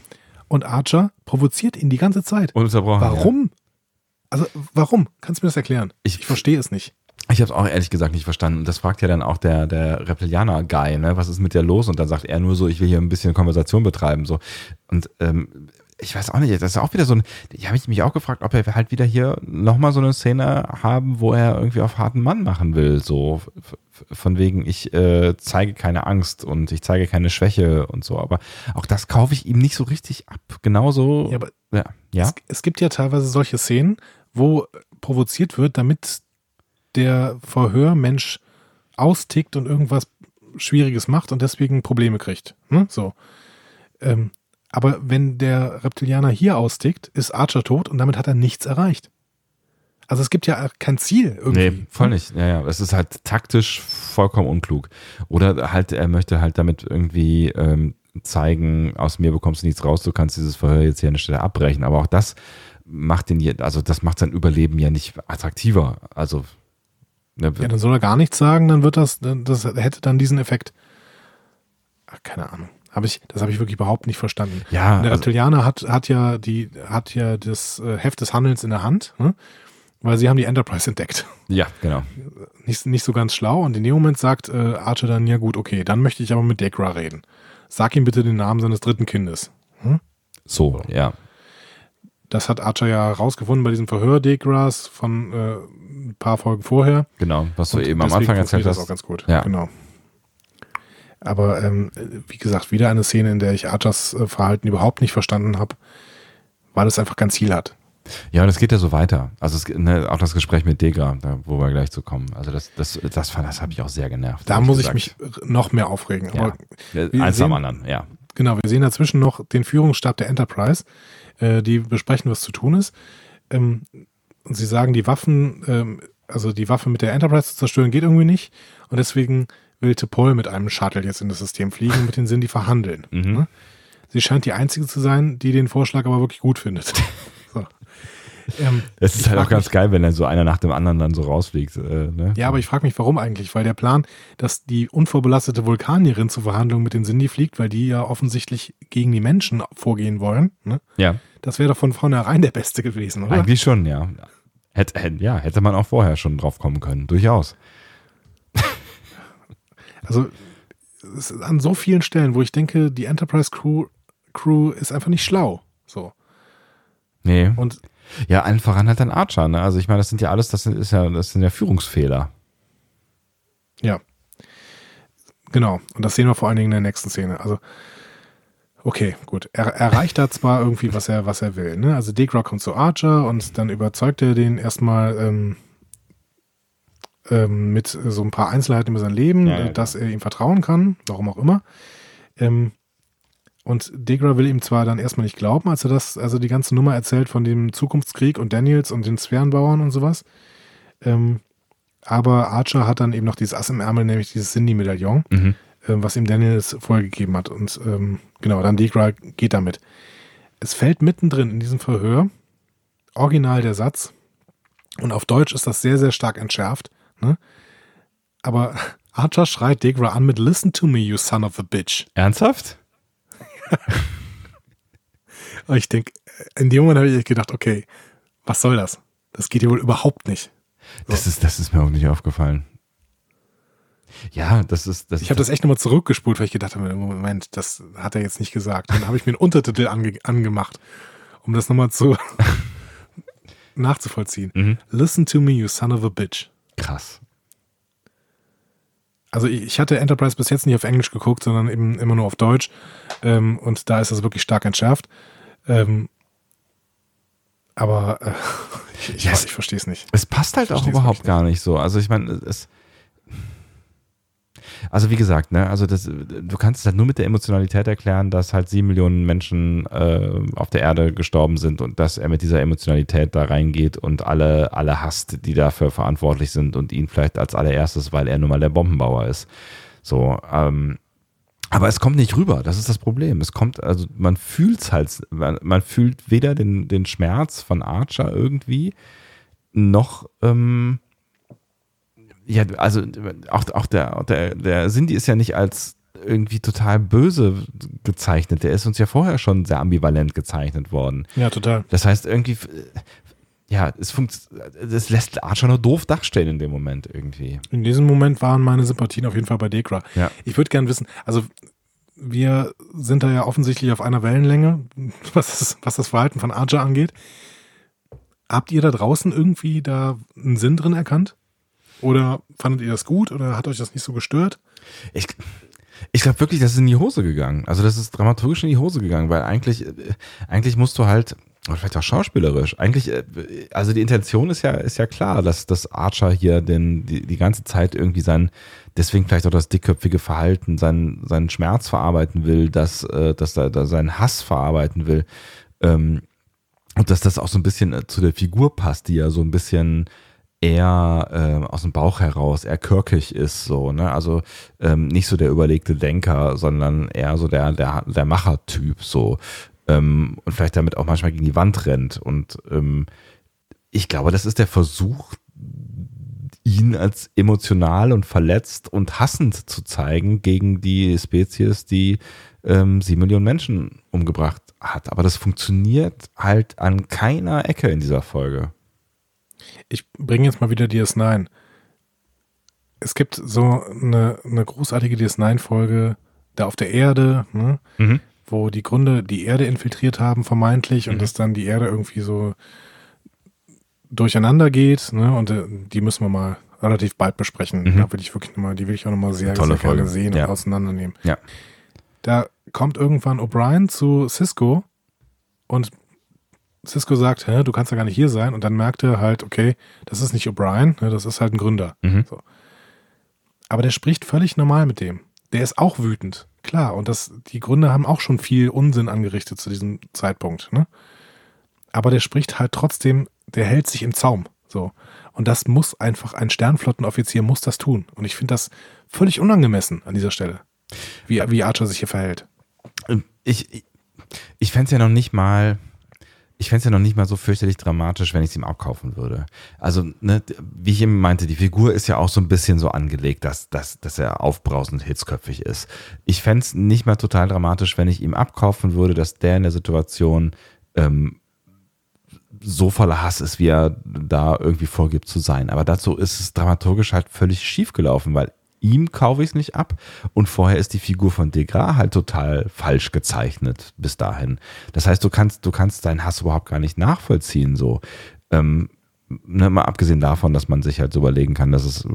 Und Archer provoziert ihn die ganze Zeit. Ununterbrochen. Warum? Also, warum? Kannst du mir das erklären? Ich- ich verstehe es nicht. Ich habe es auch ehrlich gesagt nicht verstanden. Das fragt ja dann auch der, der Reptilianer-Guy, ne? Was ist mit der los? Und dann sagt er nur so, ich will hier ein bisschen Konversation betreiben. So. Und ähm, ich weiß auch nicht, das ist auch wieder so ein. Ich habe mich auch gefragt, ob er halt wieder hier nochmal so eine Szene haben, wo er irgendwie auf harten Mann machen will. So von wegen, ich äh, zeige keine Angst und ich zeige keine Schwäche und so. Aber auch das kaufe ich ihm nicht so richtig ab. Genauso. Ja, aber ja. ja? Es, es gibt ja teilweise solche Szenen, wo provoziert wird, damit der Verhörmensch austickt und irgendwas Schwieriges macht und deswegen Probleme kriegt. Ne? So. Ähm, aber wenn der Reptilianer hier austickt, ist Archer tot und damit hat er nichts erreicht. Also es gibt ja kein Ziel irgendwie. Nee, voll nicht. Ja, ja. Es ist halt taktisch vollkommen unklug. Oder halt, er möchte halt damit irgendwie ähm, zeigen, aus mir bekommst du nichts raus, du kannst dieses Verhör jetzt hier an der Stelle abbrechen. Aber auch das macht den, also das macht sein Überleben ja nicht attraktiver. Also, Ja, dann soll er gar nichts sagen, dann wird das, das hätte dann diesen Effekt. Ach, keine Ahnung. Hab ich, das habe ich wirklich überhaupt nicht verstanden. ja, Der also, Reptilianer hat, hat ja die, hat ja das äh, Heft des Handelns in der Hand, ne? weil sie haben die Enterprise entdeckt. Ja, genau. Nicht, nicht so ganz schlau. Und in dem Moment sagt äh, Archer dann, ja gut, okay, dann möchte ich aber mit Dekra reden. Sag ihm bitte den Namen seines dritten Kindes. Hm? So, ja. Das hat Archer ja rausgefunden bei diesem Verhör Degras von äh, ein paar Folgen vorher. Genau, was du Und eben am Anfang erzählt funktioniert das hast. auch ganz gut. Ja. Genau. Aber ähm, wie gesagt, wieder eine Szene, in der ich Archers äh, Verhalten überhaupt nicht verstanden habe, weil es einfach kein Ziel hat. Ja, und es geht ja so weiter. Also es, ne, auch das Gespräch mit Degra, da, wo wir gleich zu kommen. Also das, das, das, fand- das habe ich auch sehr genervt. Da muss ich gesagt. mich noch mehr aufregen. Ja, Eins sehen- am anderen, ja. Genau, wir sehen dazwischen noch den Führungsstab der Enterprise, äh, die besprechen, was zu tun ist. Ähm, und sie sagen, die Waffen, ähm, also die Waffe mit der Enterprise zu zerstören, geht irgendwie nicht. Und deswegen will T'Pol mit einem Shuttle jetzt in das System fliegen und mit den Sindhi verhandeln. *laughs* Mhm. Ne? Sie scheint die Einzige zu sein, die den Vorschlag aber wirklich gut findet. *laughs* so. ähm, Es ist halt auch ganz mich- geil, wenn dann so einer nach dem anderen dann so rausfliegt. Äh, ne? Ja, aber ich frage mich, warum eigentlich? Weil der Plan, dass die unvorbelastete Vulkanierin zur Verhandlung mit den Sindhi fliegt, weil die ja offensichtlich gegen die Menschen vorgehen wollen, ne? ja. Das wäre doch von vornherein der Beste gewesen, oder? Eigentlich schon, ja. Hätte, hätte, ja. hätte man auch vorher schon drauf kommen können, durchaus. *laughs* Also es ist an so vielen Stellen, wo ich denke, die Enterprise Crew, Crew ist einfach nicht schlau. So. Nee. Und Ja, allen voran halt dann Archer, ne? Also ich meine, das sind ja alles, das sind, ist ja, das sind ja Führungsfehler. ja. Genau. Und das sehen wir vor allen Dingen in der nächsten Szene. Also, okay, gut. Er erreicht da zwar irgendwie, was er, was er will. Ne? Also Degra kommt zu Archer und dann überzeugt er den erstmal ähm, ähm, mit so ein paar Einzelheiten über sein Leben, Ja, ja, äh, dass er ihm vertrauen kann, warum auch immer. Ähm, und Degra will ihm zwar dann erstmal nicht glauben, als er das, also die ganze Nummer erzählt von dem Zukunftskrieg und Daniels und den Sphärenbauern und sowas. Ähm, aber Archer hat dann eben noch dieses Ass im Ärmel, nämlich dieses Cindy-Medaillon, Mhm. ähm, was ihm Daniels vorgegeben hat. Und ähm, genau, dann Degra geht damit. Es fällt mittendrin in diesem Verhör original der Satz. Und auf Deutsch ist das sehr, sehr stark entschärft. Ne? Aber *laughs* Archer schreit Degra an mit Listen to me, you son of a bitch. Ernsthaft? *laughs* Ich denke, in dem Moment habe ich gedacht, okay, was soll das? Das geht ja wohl überhaupt nicht. Das ist, das ist mir auch nicht aufgefallen. Ja, das ist, das Ich habe das echt nochmal zurückgespult, weil ich gedacht habe, Moment, das hat er jetzt nicht gesagt. Dann habe ich mir einen Untertitel ange angemacht, um das nochmal zu *laughs* nachzuvollziehen. Mhm. Listen to me, you son of a bitch. krass. Also ich hatte Enterprise bis jetzt nicht auf Englisch geguckt, sondern eben immer nur auf Deutsch. Ähm, und da ist das wirklich stark entschärft. Ähm, aber äh, *laughs* ich, ich, Ja, weiß, es- ich verstehe es nicht. Es passt halt auch überhaupt gar nicht so. Also ich meine, es. Also wie gesagt, ne, also das, du kannst es halt nur mit der Emotionalität erklären, dass halt sieben Millionen Menschen äh, auf der Erde gestorben sind und dass er mit dieser Emotionalität da reingeht und alle, alle hasst, die dafür verantwortlich sind und ihn vielleicht als allererstes, weil er nun mal der Bombenbauer ist. So, ähm, aber es kommt nicht rüber, das ist das Problem. Es kommt, also man fühlt es halt, man, man fühlt weder den, den Schmerz von Archer irgendwie, noch, ähm, ja, also auch, auch der, der, der Cindy ist ja nicht als irgendwie total böse gezeichnet. Der ist uns ja vorher schon sehr ambivalent gezeichnet worden. Ja, total. Das heißt, irgendwie, äh, ja, es das lässt Archer nur doof dastehen in dem Moment irgendwie. In diesem Moment waren meine Sympathien auf jeden Fall bei Dekra. Ja. Ich würde gern wissen, also wir sind da ja offensichtlich auf einer Wellenlänge, *laughs* was das, was das Verhalten von Archer angeht. Habt ihr da draußen irgendwie da einen Sinn drin erkannt? Oder fandet ihr das gut oder hat euch das nicht so gestört? Ich, ich glaube wirklich, das ist in die Hose gegangen. Also das ist dramaturgisch in die Hose gegangen, weil eigentlich, äh, eigentlich musst du halt, oder vielleicht auch schauspielerisch, eigentlich, äh, also die Intention ist ja, ist ja klar, dass, dass Archer hier den, die, die ganze Zeit irgendwie sein, deswegen vielleicht auch das dickköpfige Verhalten, seinen, seinen Schmerz verarbeiten will, dass, äh, dass er da seinen Hass verarbeiten will. Ähm, und dass das auch so ein bisschen zu der Figur passt, die ja so ein bisschen eher äh, aus dem Bauch heraus, eher kirkig ist, so, ne? Also ähm, nicht so der überlegte Denker, sondern eher so der, der, der Machertyp, so. Ähm, und vielleicht damit auch manchmal gegen die Wand rennt. Und ähm, ich glaube, das ist der Versuch, ihn als emotional und verletzt und hassend zu zeigen gegen die Spezies, die ähm, sieben Millionen Menschen umgebracht hat. Aber das funktioniert halt an keiner Ecke in dieser Folge. Ich bringe jetzt mal wieder DS9. Es gibt so eine, eine großartige DS9-Folge da auf der Erde, ne, Mhm. wo die Gründe die Erde infiltriert haben, vermeintlich, und Mhm. dass dann die Erde irgendwie so durcheinander geht, ne, und äh, die müssen wir mal relativ bald besprechen. Mhm. Da will ich wirklich nochmal, die will ich auch nochmal sehr, Tolle sehr gerne Folge. sehen Ja. und auseinandernehmen. Ja. Da kommt irgendwann O'Brien zu Cisco und Cisco sagt, Hä, du kannst ja gar nicht hier sein. Und dann merkt er halt, okay, das ist nicht O'Brien, ne, das ist halt ein Gründer. Mhm. So. Aber der spricht völlig normal mit dem. Der ist auch wütend. Klar, und das, die Gründer haben auch schon viel Unsinn angerichtet zu diesem Zeitpunkt. Ne? Aber der spricht halt trotzdem, der hält sich im Zaum. So. Und das muss einfach, ein Sternflottenoffizier muss das tun. Und ich finde das völlig unangemessen an dieser Stelle, wie, wie Archer sich hier verhält. Ich, ich, ich fände es ja noch nicht mal, ich fände es ja noch nicht mal so fürchterlich dramatisch, wenn ich es ihm abkaufen würde. Also, ne, wie ich eben meinte, die Figur ist ja auch so ein bisschen so angelegt, dass, dass, dass er aufbrausend hitzköpfig ist. Ich fände es nicht mal total dramatisch, wenn ich ihm abkaufen würde, dass der in der Situation ähm, so voller Hass ist, wie er da irgendwie vorgibt zu sein. Aber dazu ist es dramaturgisch halt völlig schief gelaufen, weil ihm kaufe ich es nicht ab und vorher ist die Figur von Degra halt total falsch gezeichnet bis dahin. Das heißt, du kannst, du kannst deinen Hass überhaupt gar nicht nachvollziehen, so. Ähm, ne, mal abgesehen davon, dass man sich halt so überlegen kann, dass es äh,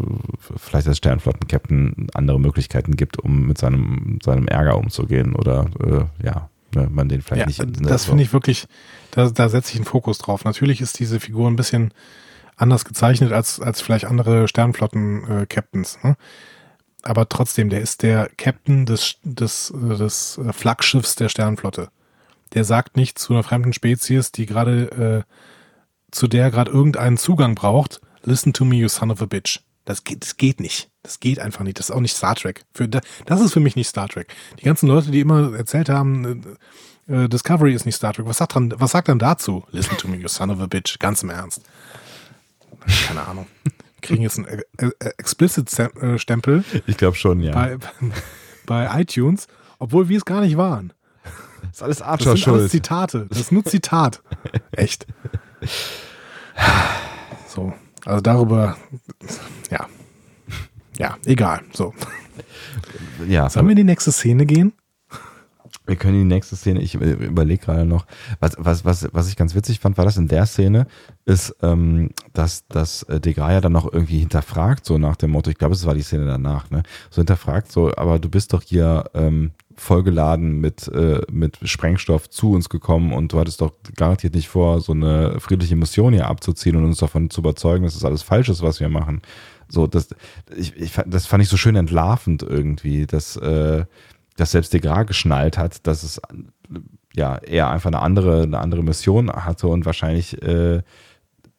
vielleicht als Sternflotten-Captain andere Möglichkeiten gibt, um mit seinem, seinem Ärger umzugehen oder äh, ja, ne, man den vielleicht Ja, nicht. ne, das so- finde ich wirklich, da, da setze ich einen Fokus drauf. Natürlich ist diese Figur ein bisschen anders gezeichnet als, als vielleicht andere Sternflotten-Captains. ne? Aber trotzdem, der ist der Captain des, des, des äh, Flaggschiffs der Sternflotte. Der sagt nicht zu einer fremden Spezies, die gerade, äh, zu der gerade irgendeinen Zugang braucht, listen to me, you son of a bitch. Das geht, das geht nicht. Das geht einfach nicht. Das ist auch nicht Star Trek. Für, da- das ist für mich nicht Star Trek. Die ganzen Leute, die immer erzählt haben, äh, äh, Discovery ist nicht Star Trek. Was sagt, dran, was sagt dann dazu? Listen to me, you son of a bitch. Ganz im Ernst. Keine Ahnung. Kriegen jetzt einen äh, äh, Explicit-Stempel Ich glaube schon, ja. bei, bei iTunes, obwohl wir es gar nicht waren. Das ist alles Das Archer sind alles schuld. Zitate. Das ist nur Zitat. *laughs* Echt. So. Also darüber, ja. Ja, egal. So. Ja, Sollen wir in die nächste Szene gehen? Wir können die nächste Szene, ich überlege gerade noch, was, was, was, was ich ganz witzig fand, war das in der Szene, ist, ähm, dass, dass äh, De Graya dann noch irgendwie hinterfragt, so nach dem Motto, ich glaube, es war die Szene danach, ne? So hinterfragt, so, aber du bist doch hier ähm, vollgeladen mit, äh, mit Sprengstoff zu uns gekommen und du hattest doch garantiert nicht vor, so eine friedliche Mission hier abzuziehen und uns davon zu überzeugen, dass das alles falsch ist, was wir machen. So, das, ich, ich, das fand ich so schön entlarvend irgendwie, dass, äh, dass selbst Degra geschnallt hat, dass es ja eher einfach eine andere, eine andere Mission hatte und wahrscheinlich äh,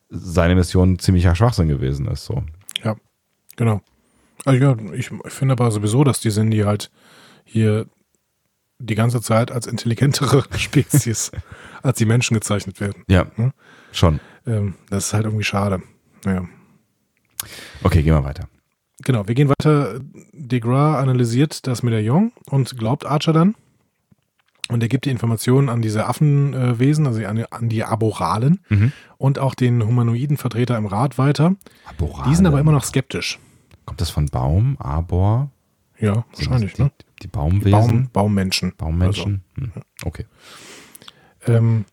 seine Mission ziemlicher Schwachsinn gewesen ist. So. Ja, genau. Also ja, ich, ich finde aber sowieso, dass die Cindy halt hier die ganze Zeit als intelligentere *laughs* Spezies als die Menschen gezeichnet werden. Ja, Hm? schon. Ähm, das ist halt irgendwie schade. Naja. Okay, gehen wir weiter. Genau, wir gehen weiter. Degra analysiert das Medaillon und glaubt Archer dann. Und er gibt die Informationen an diese Affenwesen, also an, an die Aboralen Mhm. und auch den humanoiden Vertreter im Rat weiter. Aborale. Die sind aber immer noch skeptisch. Kommt das von Baum, Arbor? Ja, wahrscheinlich, die, ne? Die Baumwesen? Baum, Baummenschen. Baummenschen? Hm. Okay. Also, ähm,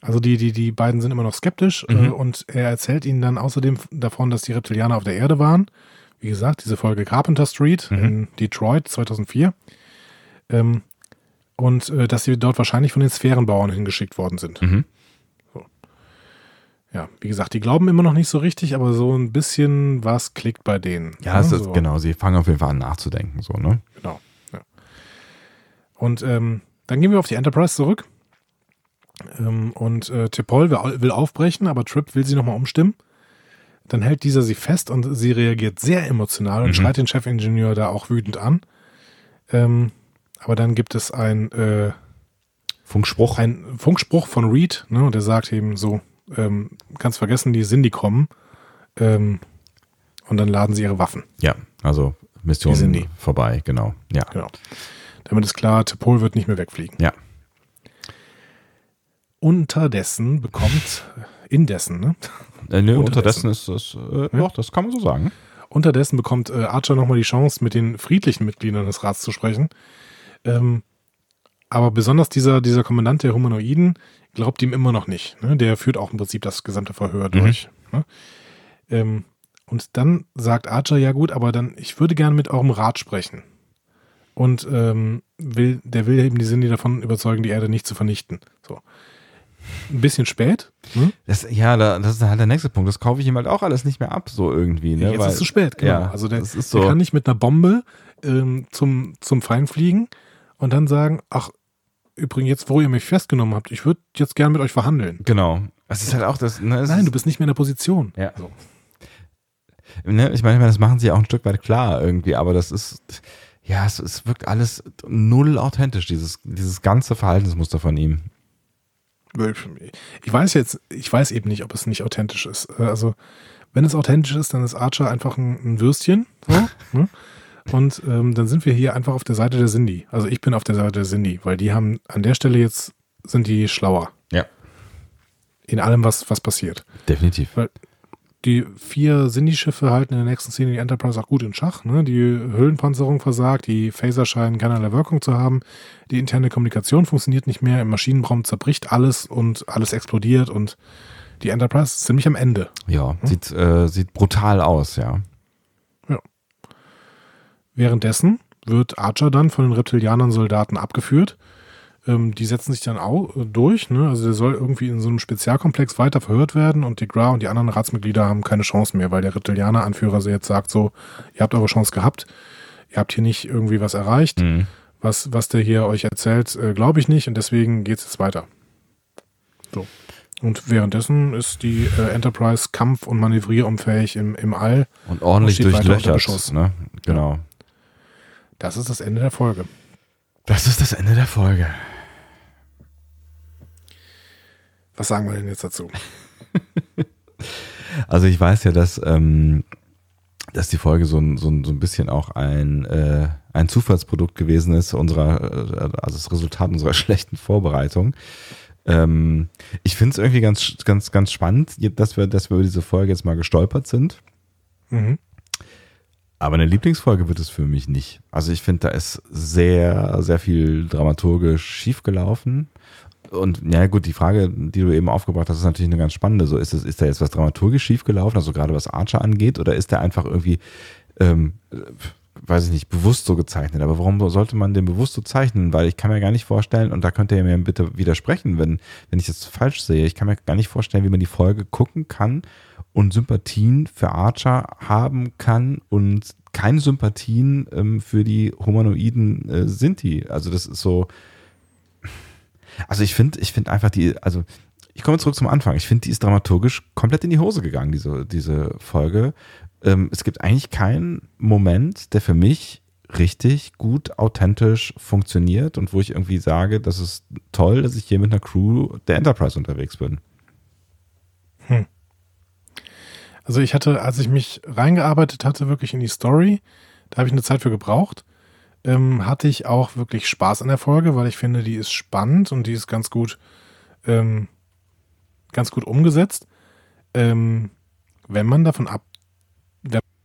also die, die, die beiden sind immer noch skeptisch Mhm. äh, und er erzählt ihnen dann außerdem davon, dass die Reptilianer auf der Erde waren. Wie gesagt, diese Folge Carpenter Street Mhm. in Detroit 2004. Ähm, und äh, dass sie dort wahrscheinlich von den Sphärenbauern hingeschickt worden sind. Mhm. Ja, wie gesagt, die glauben immer noch nicht so richtig, aber so ein bisschen was klickt bei denen. Ja, Ne, ist, so. genau, sie fangen auf jeden Fall an nachzudenken, so, ne? Genau. Ja. Und ähm, dann gehen wir auf die Enterprise zurück. Ähm, und äh, will, will aufbrechen, aber Trip will sie nochmal umstimmen. Dann hält dieser sie fest und sie reagiert sehr emotional und Mhm. schreit den Chefingenieur da auch wütend an. Ähm, aber dann gibt es ein, äh, Funkspruch. ein Funkspruch von Reed, ne, und der sagt eben so, ähm, kannst vergessen, die sind die kommen. Ähm, und dann laden sie ihre Waffen. ja, also Mission Die sind die. vorbei, genau. Ja. Genau. Damit ist klar, T'Pol wird nicht mehr wegfliegen. Ja. Unterdessen bekommt indessen, ne? Äh, nee, Unterdessen. unterdessen ist das, äh, doch, das kann man so sagen. Unterdessen bekommt äh, Archer nochmal die Chance, mit den friedlichen Mitgliedern des Rats zu sprechen. Ähm, aber besonders dieser, dieser Kommandant der Humanoiden glaubt ihm immer noch nicht. Ne? Der führt auch im Prinzip das gesamte Verhör durch. Ne? Ähm, und dann sagt Archer, ja gut, aber dann, ich würde gerne mit eurem Rat sprechen. Und ähm, will, der will eben die Sinne davon überzeugen, die Erde nicht zu vernichten. So. Ein bisschen spät. Ne? Das, ja, da, das ist halt der nächste Punkt. Das kaufe ich ihm halt auch alles nicht mehr ab, so irgendwie. Ne? Jetzt Weil- ist es zu spät, genau. Ja, also der, das ist der so. kann nicht mit einer Bombe ähm, zum, zum Feind fliegen und dann sagen, ach, übrigens, jetzt, wo ihr mich festgenommen habt, ich würde jetzt gern mit euch verhandeln. Genau. Es ist halt auch das. Ne, Nein, du bist nicht mehr in der Position. Ja. So. ne, ich meine, das machen sie ja auch ein Stück weit klar irgendwie, aber das ist. Ja, es, es wirkt alles null authentisch, dieses, dieses ganze Verhaltensmuster von ihm. Ich weiß jetzt, ich weiß eben nicht, ob es nicht authentisch ist. Äh, Also, wenn es authentisch ist, dann ist Archer einfach ein, ein Würstchen. So, *laughs* ne? Und ähm, dann sind wir hier einfach auf der Seite der Cindy. Also ich bin auf der Seite der Cindy, weil die haben an der Stelle jetzt, sind die schlauer Ja. in allem, was, was passiert. Definitiv. Die vier Cindy-Schiffe halten in der nächsten Szene die Enterprise auch gut in Schach. Ne? Die Hüllenpanzerung versagt, die Phaser scheinen keinerlei Wirkung zu haben, die interne Kommunikation funktioniert nicht mehr, im Maschinenraum zerbricht alles und alles explodiert und die Enterprise ist ziemlich am Ende. Ja, sieht, äh, sieht brutal aus, ja. Währenddessen wird Archer dann von den Reptilianern Soldaten abgeführt. Ähm, die setzen sich dann auch durch. Ne? Also der soll irgendwie in so einem Spezialkomplex weiter verhört werden und die Gra und die anderen Ratsmitglieder haben keine Chance mehr, weil der Reptilianer-Anführer so jetzt sagt so, ihr habt eure Chance gehabt, ihr habt hier nicht irgendwie was erreicht. Mhm. Was, was der hier euch erzählt, äh, glaube ich nicht und deswegen geht es jetzt weiter. So. Und währenddessen ist die äh, Enterprise kampf- und manövrierunfähig im, im All. Und ordentlich durchlöchert. Beschuss. Ne? Genau. Das ist das Ende der Folge. Das ist das Ende der Folge. Was sagen wir denn jetzt dazu? *laughs* Also ich weiß ja, dass, ähm, dass die Folge so ein, so ein, so ein bisschen auch ein, äh, ein Zufallsprodukt gewesen ist, unserer, äh, also das Resultat unserer *laughs* schlechten Vorbereitung. Ähm, ich finde es irgendwie ganz, ganz, ganz spannend, dass wir, dass wir über diese Folge jetzt mal gestolpert sind. Mhm. Aber eine Lieblingsfolge wird es für mich nicht. Also ich finde, da ist sehr, sehr viel dramaturgisch schiefgelaufen. Und ja gut, die Frage, die du eben aufgebracht hast, ist natürlich eine ganz spannende. So ist es, ist da jetzt was dramaturgisch schiefgelaufen, also gerade was Archer angeht, oder ist der einfach irgendwie, ähm, äh, weiß ich nicht, bewusst so gezeichnet? Aber warum sollte man den bewusst so zeichnen? Weil ich kann mir gar nicht vorstellen, und da könnt ihr mir bitte widersprechen, wenn, wenn ich das falsch sehe, ich kann mir gar nicht vorstellen, wie man die Folge gucken kann und Sympathien für Archer haben kann und keine Sympathien ähm, für die humanoiden äh, Sinti. Also das ist so. Also ich finde, ich finde einfach die, also ich komme zurück zum Anfang. Ich finde, die ist dramaturgisch komplett in die Hose gegangen, diese, diese Folge. Ähm, es gibt eigentlich keinen Moment, der für mich richtig gut authentisch funktioniert und wo ich irgendwie sage, das ist toll, dass ich hier mit einer Crew der Enterprise unterwegs bin. Also ich hatte, als ich mich reingearbeitet hatte, wirklich in die Story, da habe ich eine Zeit für gebraucht, ähm, hatte ich auch wirklich Spaß an der Folge, weil ich finde, die ist spannend und die ist ganz gut, ähm, ganz gut umgesetzt. Ähm, wenn man davon ab,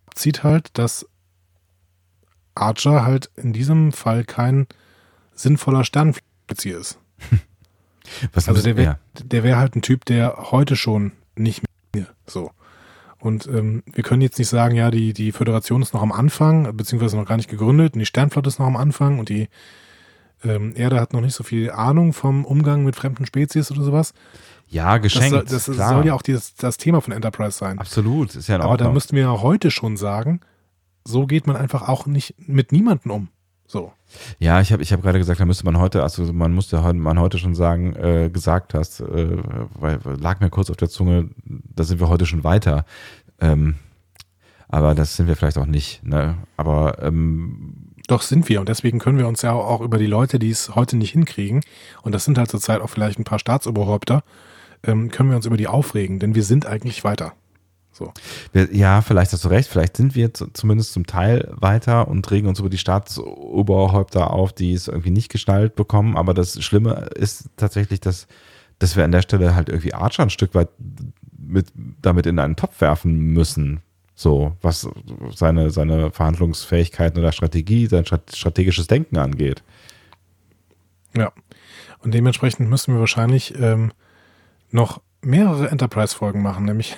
abzieht halt, dass Archer halt in diesem Fall kein sinnvoller Sternenflieger ist. *laughs* Also der ja. wäre der wär halt ein Typ, der heute schon nicht mehr so. Und ähm, wir können jetzt nicht sagen, ja, die, die Föderation ist noch am Anfang, beziehungsweise noch gar nicht gegründet und die Sternflotte ist noch am Anfang und die ähm, Erde hat noch nicht so viel Ahnung vom Umgang mit fremden Spezies oder sowas. ja, Das, geschenkt. soll, das soll ja auch dieses, das Thema von Enterprise sein. Absolut, ist ja in Aber da müssten wir ja heute schon sagen, so geht man einfach auch nicht mit niemandem um. So. Ja, ich habe ich hab gerade gesagt, da müsste man heute, also man musste man heute schon sagen, äh, gesagt hast, äh, weil lag mir kurz auf der Zunge, da sind wir heute schon weiter. Ähm, aber das sind wir vielleicht auch nicht. Ne? Aber ähm, Doch sind wir und deswegen können wir uns ja auch über die Leute, die es heute nicht hinkriegen, und das sind halt zurzeit auch vielleicht ein paar Staatsoberhäupter, ähm, können wir uns über die aufregen, denn wir sind eigentlich weiter. So. ja, vielleicht hast du recht, vielleicht sind wir zu, zumindest zum Teil weiter und regen uns über die Staatsoberhäupter auf, die es irgendwie nicht gestaltet bekommen. Aber das Schlimme ist tatsächlich, dass dass wir an der Stelle halt irgendwie Archer ein Stück weit mit, damit in einen Topf werfen müssen. So, was seine, seine Verhandlungsfähigkeiten oder Strategie, sein strategisches Denken angeht. Ja. Und dementsprechend müssen wir wahrscheinlich ähm, noch mehrere Enterprise-Folgen machen, nämlich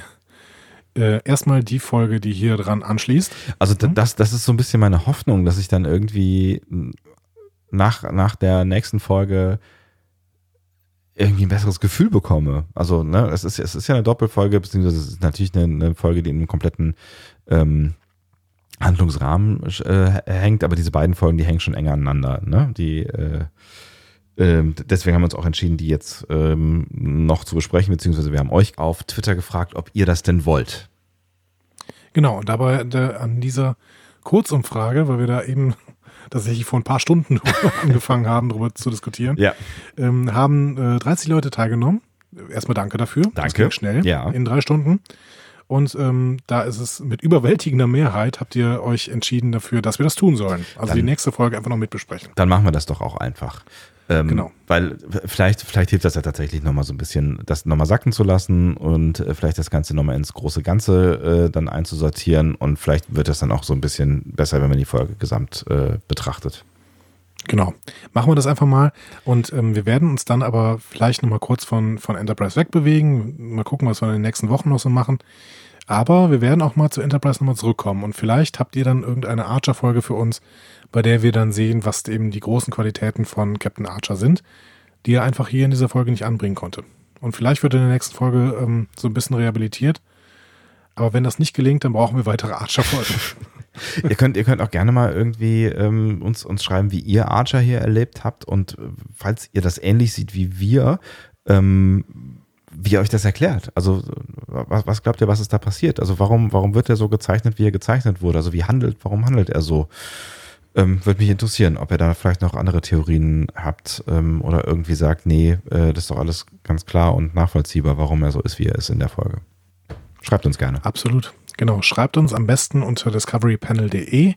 äh, erstmal die Folge, die hier dran anschließt. Also das, das ist so ein bisschen meine Hoffnung, dass ich dann irgendwie nach, nach der nächsten Folge irgendwie ein besseres Gefühl bekomme. Also, ne, es ist, es ist ja eine Doppelfolge, beziehungsweise es ist natürlich eine, eine Folge, die in einem kompletten ähm, Handlungsrahmen äh, hängt, aber diese beiden Folgen, die hängen schon enger aneinander. Ne? Die, äh, deswegen haben wir uns auch entschieden, die jetzt ähm, noch zu besprechen, beziehungsweise wir haben euch auf Twitter gefragt, ob ihr das denn wollt. Genau, und dabei der, an dieser Kurzumfrage, weil wir da eben *laughs* tatsächlich vor ein paar Stunden *laughs* angefangen haben, darüber zu diskutieren, ja. ähm, haben äh, 30 Leute teilgenommen. Erstmal danke dafür. Danke. Das ging schnell. Ja. In drei Stunden. Und ähm, da ist es mit überwältigender Mehrheit, habt ihr euch entschieden dafür, dass wir das tun sollen. Also dann, die nächste Folge einfach noch mitbesprechen. Dann machen wir das doch auch einfach. Ähm, genau. Weil vielleicht, vielleicht hilft das ja tatsächlich nochmal so ein bisschen, das nochmal sacken zu lassen und äh, vielleicht das Ganze nochmal ins große Ganze äh, dann einzusortieren und vielleicht wird das dann auch so ein bisschen besser, wenn man die Folge gesamt äh, betrachtet. Genau. Machen wir das einfach mal. Und ähm, wir werden uns dann aber vielleicht nochmal kurz von, von Enterprise wegbewegen. Mal gucken, was wir in den nächsten Wochen noch so machen. Aber wir werden auch mal zu Enterprise nochmal zurückkommen. Und vielleicht habt ihr dann irgendeine Archer-Folge für uns, bei der wir dann sehen, was eben die großen Qualitäten von Captain Archer sind, die er einfach hier in dieser Folge nicht anbringen konnte. Und vielleicht wird in der nächsten Folge ähm, so ein bisschen rehabilitiert. Aber wenn das nicht gelingt, dann brauchen wir weitere Archer-Folgen. *laughs* *laughs* ihr, könnt, ihr könnt auch gerne mal irgendwie ähm, uns, uns schreiben, wie ihr Archer hier erlebt habt und äh, falls ihr das ähnlich seht wie wir, ähm, wie ihr euch das erklärt. Also was, was glaubt ihr, was ist da passiert? Also warum, warum wird er so gezeichnet, wie er gezeichnet wurde? Also wie handelt, warum handelt er so? Ähm, Würde mich interessieren, ob ihr da vielleicht noch andere Theorien habt ähm, oder irgendwie sagt, nee, äh, das ist doch alles ganz klar und nachvollziehbar, warum er so ist, wie er ist in der Folge. Schreibt uns gerne. Absolut. Genau. Schreibt uns am besten unter discoverypanel.de.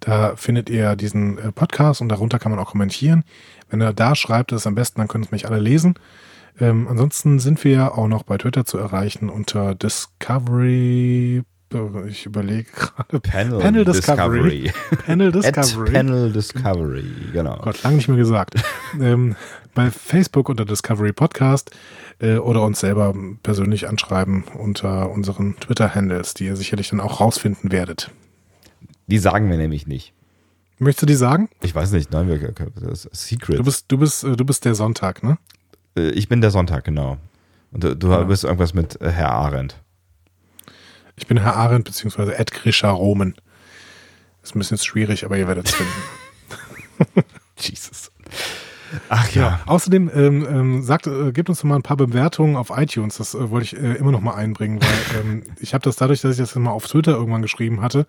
Da findet ihr diesen äh, Podcast und darunter kann man auch kommentieren. Wenn ihr da schreibt, ist es am besten, dann können es mich alle lesen. Ähm, ansonsten sind wir ja auch noch bei Twitter zu erreichen unter Discovery ich überlege gerade. Panel, Panel Discovery. Discovery. Panel *laughs* Discovery. Panel Discovery, genau. Gott, lange nicht mehr gesagt. *laughs* ähm, bei Facebook unter Discovery Podcast äh, oder uns selber persönlich anschreiben unter unseren Twitter-Handles, die ihr sicherlich dann auch rausfinden werdet. Die sagen wir nämlich nicht. Möchtest du die sagen? Ich weiß nicht, nein, wir, das ist Secret. Du bist, du bist, äh, du bist der Sonntag, ne? Äh, ich bin der Sonntag, genau. Und du, du ja. bist irgendwas mit äh, Herr Arendt. Ich bin Herr Arendt beziehungsweise Ed Grisha Roman. Ist ein bisschen schwierig, aber ihr werdet es finden. *laughs* Jesus. Ach ja. ja. Außerdem ähm, ähm, sagt, äh, gebt uns doch mal ein paar Bewertungen auf iTunes. Das äh, wollte ich äh, immer noch mal einbringen, weil *laughs* ähm, ich habe das dadurch, dass ich das mal auf Twitter irgendwann geschrieben hatte,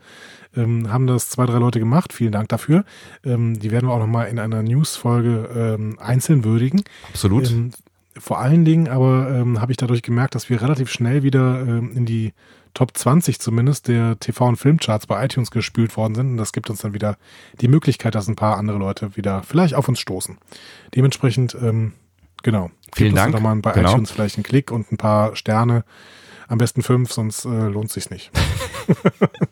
ähm, haben das zwei, drei Leute gemacht. Vielen Dank dafür. Ähm, die werden wir auch noch mal in einer News-Folge ähm, einzeln würdigen. Absolut. Ähm, vor allen Dingen aber ähm, habe ich dadurch gemerkt, dass wir relativ schnell wieder ähm, in die Top 20 zumindest der TV- und Filmcharts bei iTunes gespült worden sind. Und das gibt uns dann wieder die Möglichkeit, dass ein paar andere Leute wieder vielleicht auf uns stoßen. Dementsprechend, ähm, genau. Vielen Dank. Doch mal bei genau. iTunes vielleicht einen Klick und ein paar Sterne. Am besten fünf, sonst äh, lohnt sich's nicht. *laughs*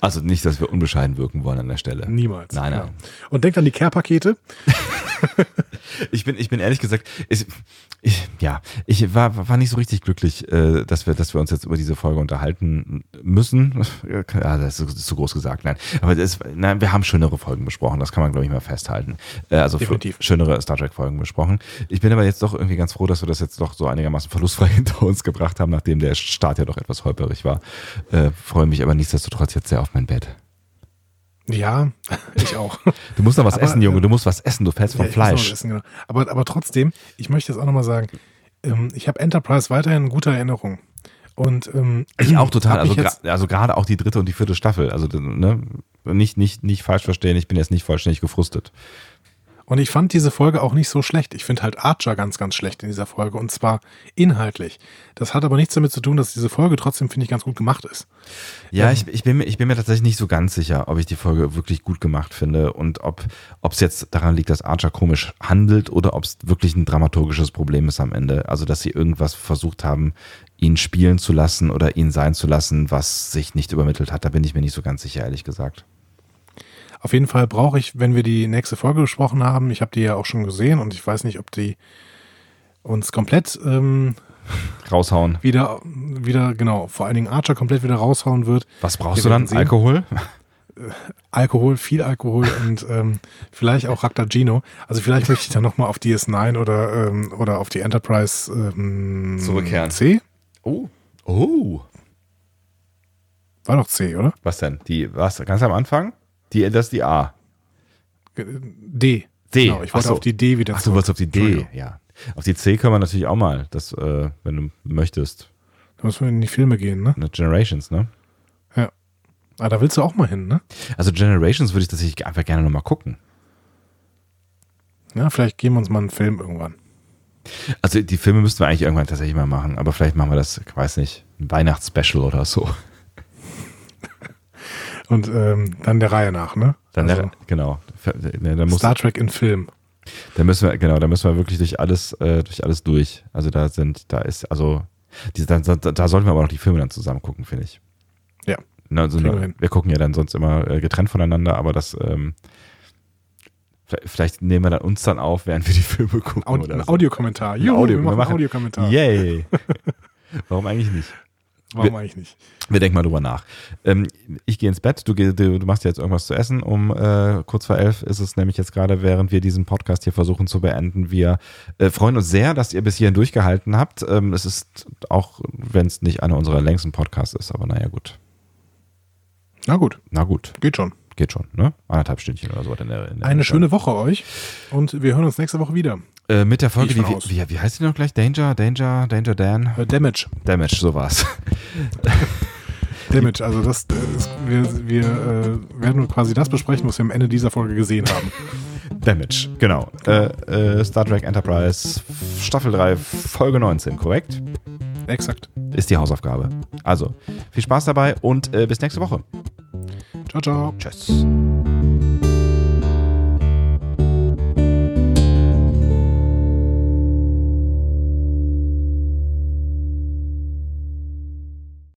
also nicht, dass wir unbescheiden wirken wollen an der Stelle. Niemals. Nein, nein. Ja. Und denkt an die Care-Pakete. *laughs* ich bin, ich bin ehrlich gesagt, ich, ich, ja, ich war, war nicht so richtig glücklich, äh, dass wir, dass wir uns jetzt über diese Folge unterhalten müssen. *laughs* Ja, das ist, zu groß gesagt, nein. Aber das, nein, wir haben schönere Folgen besprochen, das kann man, glaube ich, mal festhalten. Äh, also Definitiv. schönere Star Trek-Folgen besprochen. Ich bin aber jetzt doch irgendwie ganz froh, dass wir das jetzt doch so einigermaßen verlustfrei *laughs* hinter uns gebracht haben, nachdem der Start ja doch etwas holperig war. Äh, freue mich aber nichtsdestotrotz jetzt sehr auf mein Bett. Ja, *laughs* ich auch. Du musst noch was aber, essen, Junge. Du musst was essen. Du fällst vom ja, Fleisch. Essen, genau. aber, aber trotzdem, ich möchte jetzt auch nochmal sagen, ähm, ich habe Enterprise weiterhin in guter Erinnerung. Und ähm, ich auch total. Also, gra also gerade auch die dritte und die vierte Staffel. Also ne, nicht, nicht, nicht falsch verstehen. Ich bin jetzt nicht vollständig gefrustet. Und ich fand diese Folge auch nicht so schlecht. Ich finde halt Archer ganz, ganz schlecht in dieser Folge und zwar inhaltlich. Das hat aber nichts damit zu tun, dass diese Folge trotzdem, finde ich, ganz gut gemacht ist. Ja, Ähm, ich, ich, bin mir, ich bin mir tatsächlich nicht so ganz sicher, ob ich die Folge wirklich gut gemacht finde und ob es jetzt daran liegt, dass Archer komisch handelt oder ob es wirklich ein dramaturgisches Problem ist am Ende. Also, dass sie irgendwas versucht haben, ihn spielen zu lassen oder ihn sein zu lassen, was sich nicht übermittelt hat. Da bin ich mir nicht so ganz sicher, ehrlich gesagt. Auf jeden Fall brauche ich, wenn wir die nächste Folge besprochen haben, ich habe die ja auch schon gesehen und ich weiß nicht, ob die uns komplett ähm, Raushauen. wieder, wieder, genau, vor allen Dingen Archer komplett wieder raushauen wird. Was brauchst Wir du dann? sehen. Alkohol? Alkohol, viel Alkohol und ähm, vielleicht auch Raktagino. Also vielleicht möchte ich dann nochmal auf DS9 oder, ähm, oder auf die Enterprise ähm, Zurückkehren. C? Oh. Oh. War doch C, oder? Was denn? Die, was? Ganz am Anfang? Die, das ist die A. D. D. Genau, ich wollte so. auf die D wieder Ach, du wolltest auf die D. Ja. Auf die C können wir natürlich auch mal, das, äh, wenn du möchtest. Da müssen wir in die Filme gehen, ne? Generations, ne? Ah, da willst du auch mal hin, ne? Also Generations würde ich tatsächlich einfach gerne nochmal gucken. Ja, vielleicht geben wir uns mal einen Film irgendwann. Also die Filme müssten wir eigentlich irgendwann tatsächlich mal machen, aber vielleicht machen wir das, ich weiß nicht, ein Weihnachtsspecial oder so. *laughs* Und ähm, dann der Reihe nach, ne? Dann also, der, genau. Ne, Da, muss, Star Trek in Film. da müssen wir, genau, da müssen wir wirklich durch alles, äh, durch alles durch. Also da sind, da ist, also, diese, da, da, da sollten wir aber noch die Filme dann zusammen gucken, finde ich. Ja. Na, Also, wir wir gucken ja dann sonst immer äh, getrennt voneinander, aber das, ähm, vielleicht, vielleicht nehmen wir dann uns dann auf, während wir die Filme gucken. Aud oder ein so. Audiokommentar. Juhu, Audio- wir wir machen machen- Audiokommentar. Yay! *laughs* Warum eigentlich nicht? Warum eigentlich nicht? Wir denken mal drüber nach. Ähm, ich gehe ins Bett, du, geh- du, du machst jetzt irgendwas zu essen. Um äh, kurz vor elf ist es nämlich jetzt gerade, während wir diesen Podcast hier versuchen zu beenden. Wir äh, freuen uns sehr, dass ihr bis hierhin durchgehalten habt. Ähm, es ist auch, wenn es nicht einer unserer längsten Podcasts ist, aber naja, gut. Na gut, Na gut, geht schon. geht schon, ne? Anderthalb Stündchen oder so. In der, in der Eine schöne Woche euch und wir hören uns nächste Woche wieder. Äh, mit der Folge, Gehe wie, wie, wie, heißt die noch gleich? Danger, Danger, Danger Dan? Äh, Damage. Damage, so war's. *laughs* Damage, also das, das wir, wir äh, werden quasi das besprechen, was wir am Ende dieser Folge gesehen haben. *laughs* Damage, genau. Äh, äh, Star Trek Enterprise Staffel 3, Folge 19, korrekt? Exakt. Ist die Hausaufgabe. Also, viel Spaß dabei und äh, bis nächste Woche. Ciao, ciao. Tschüss.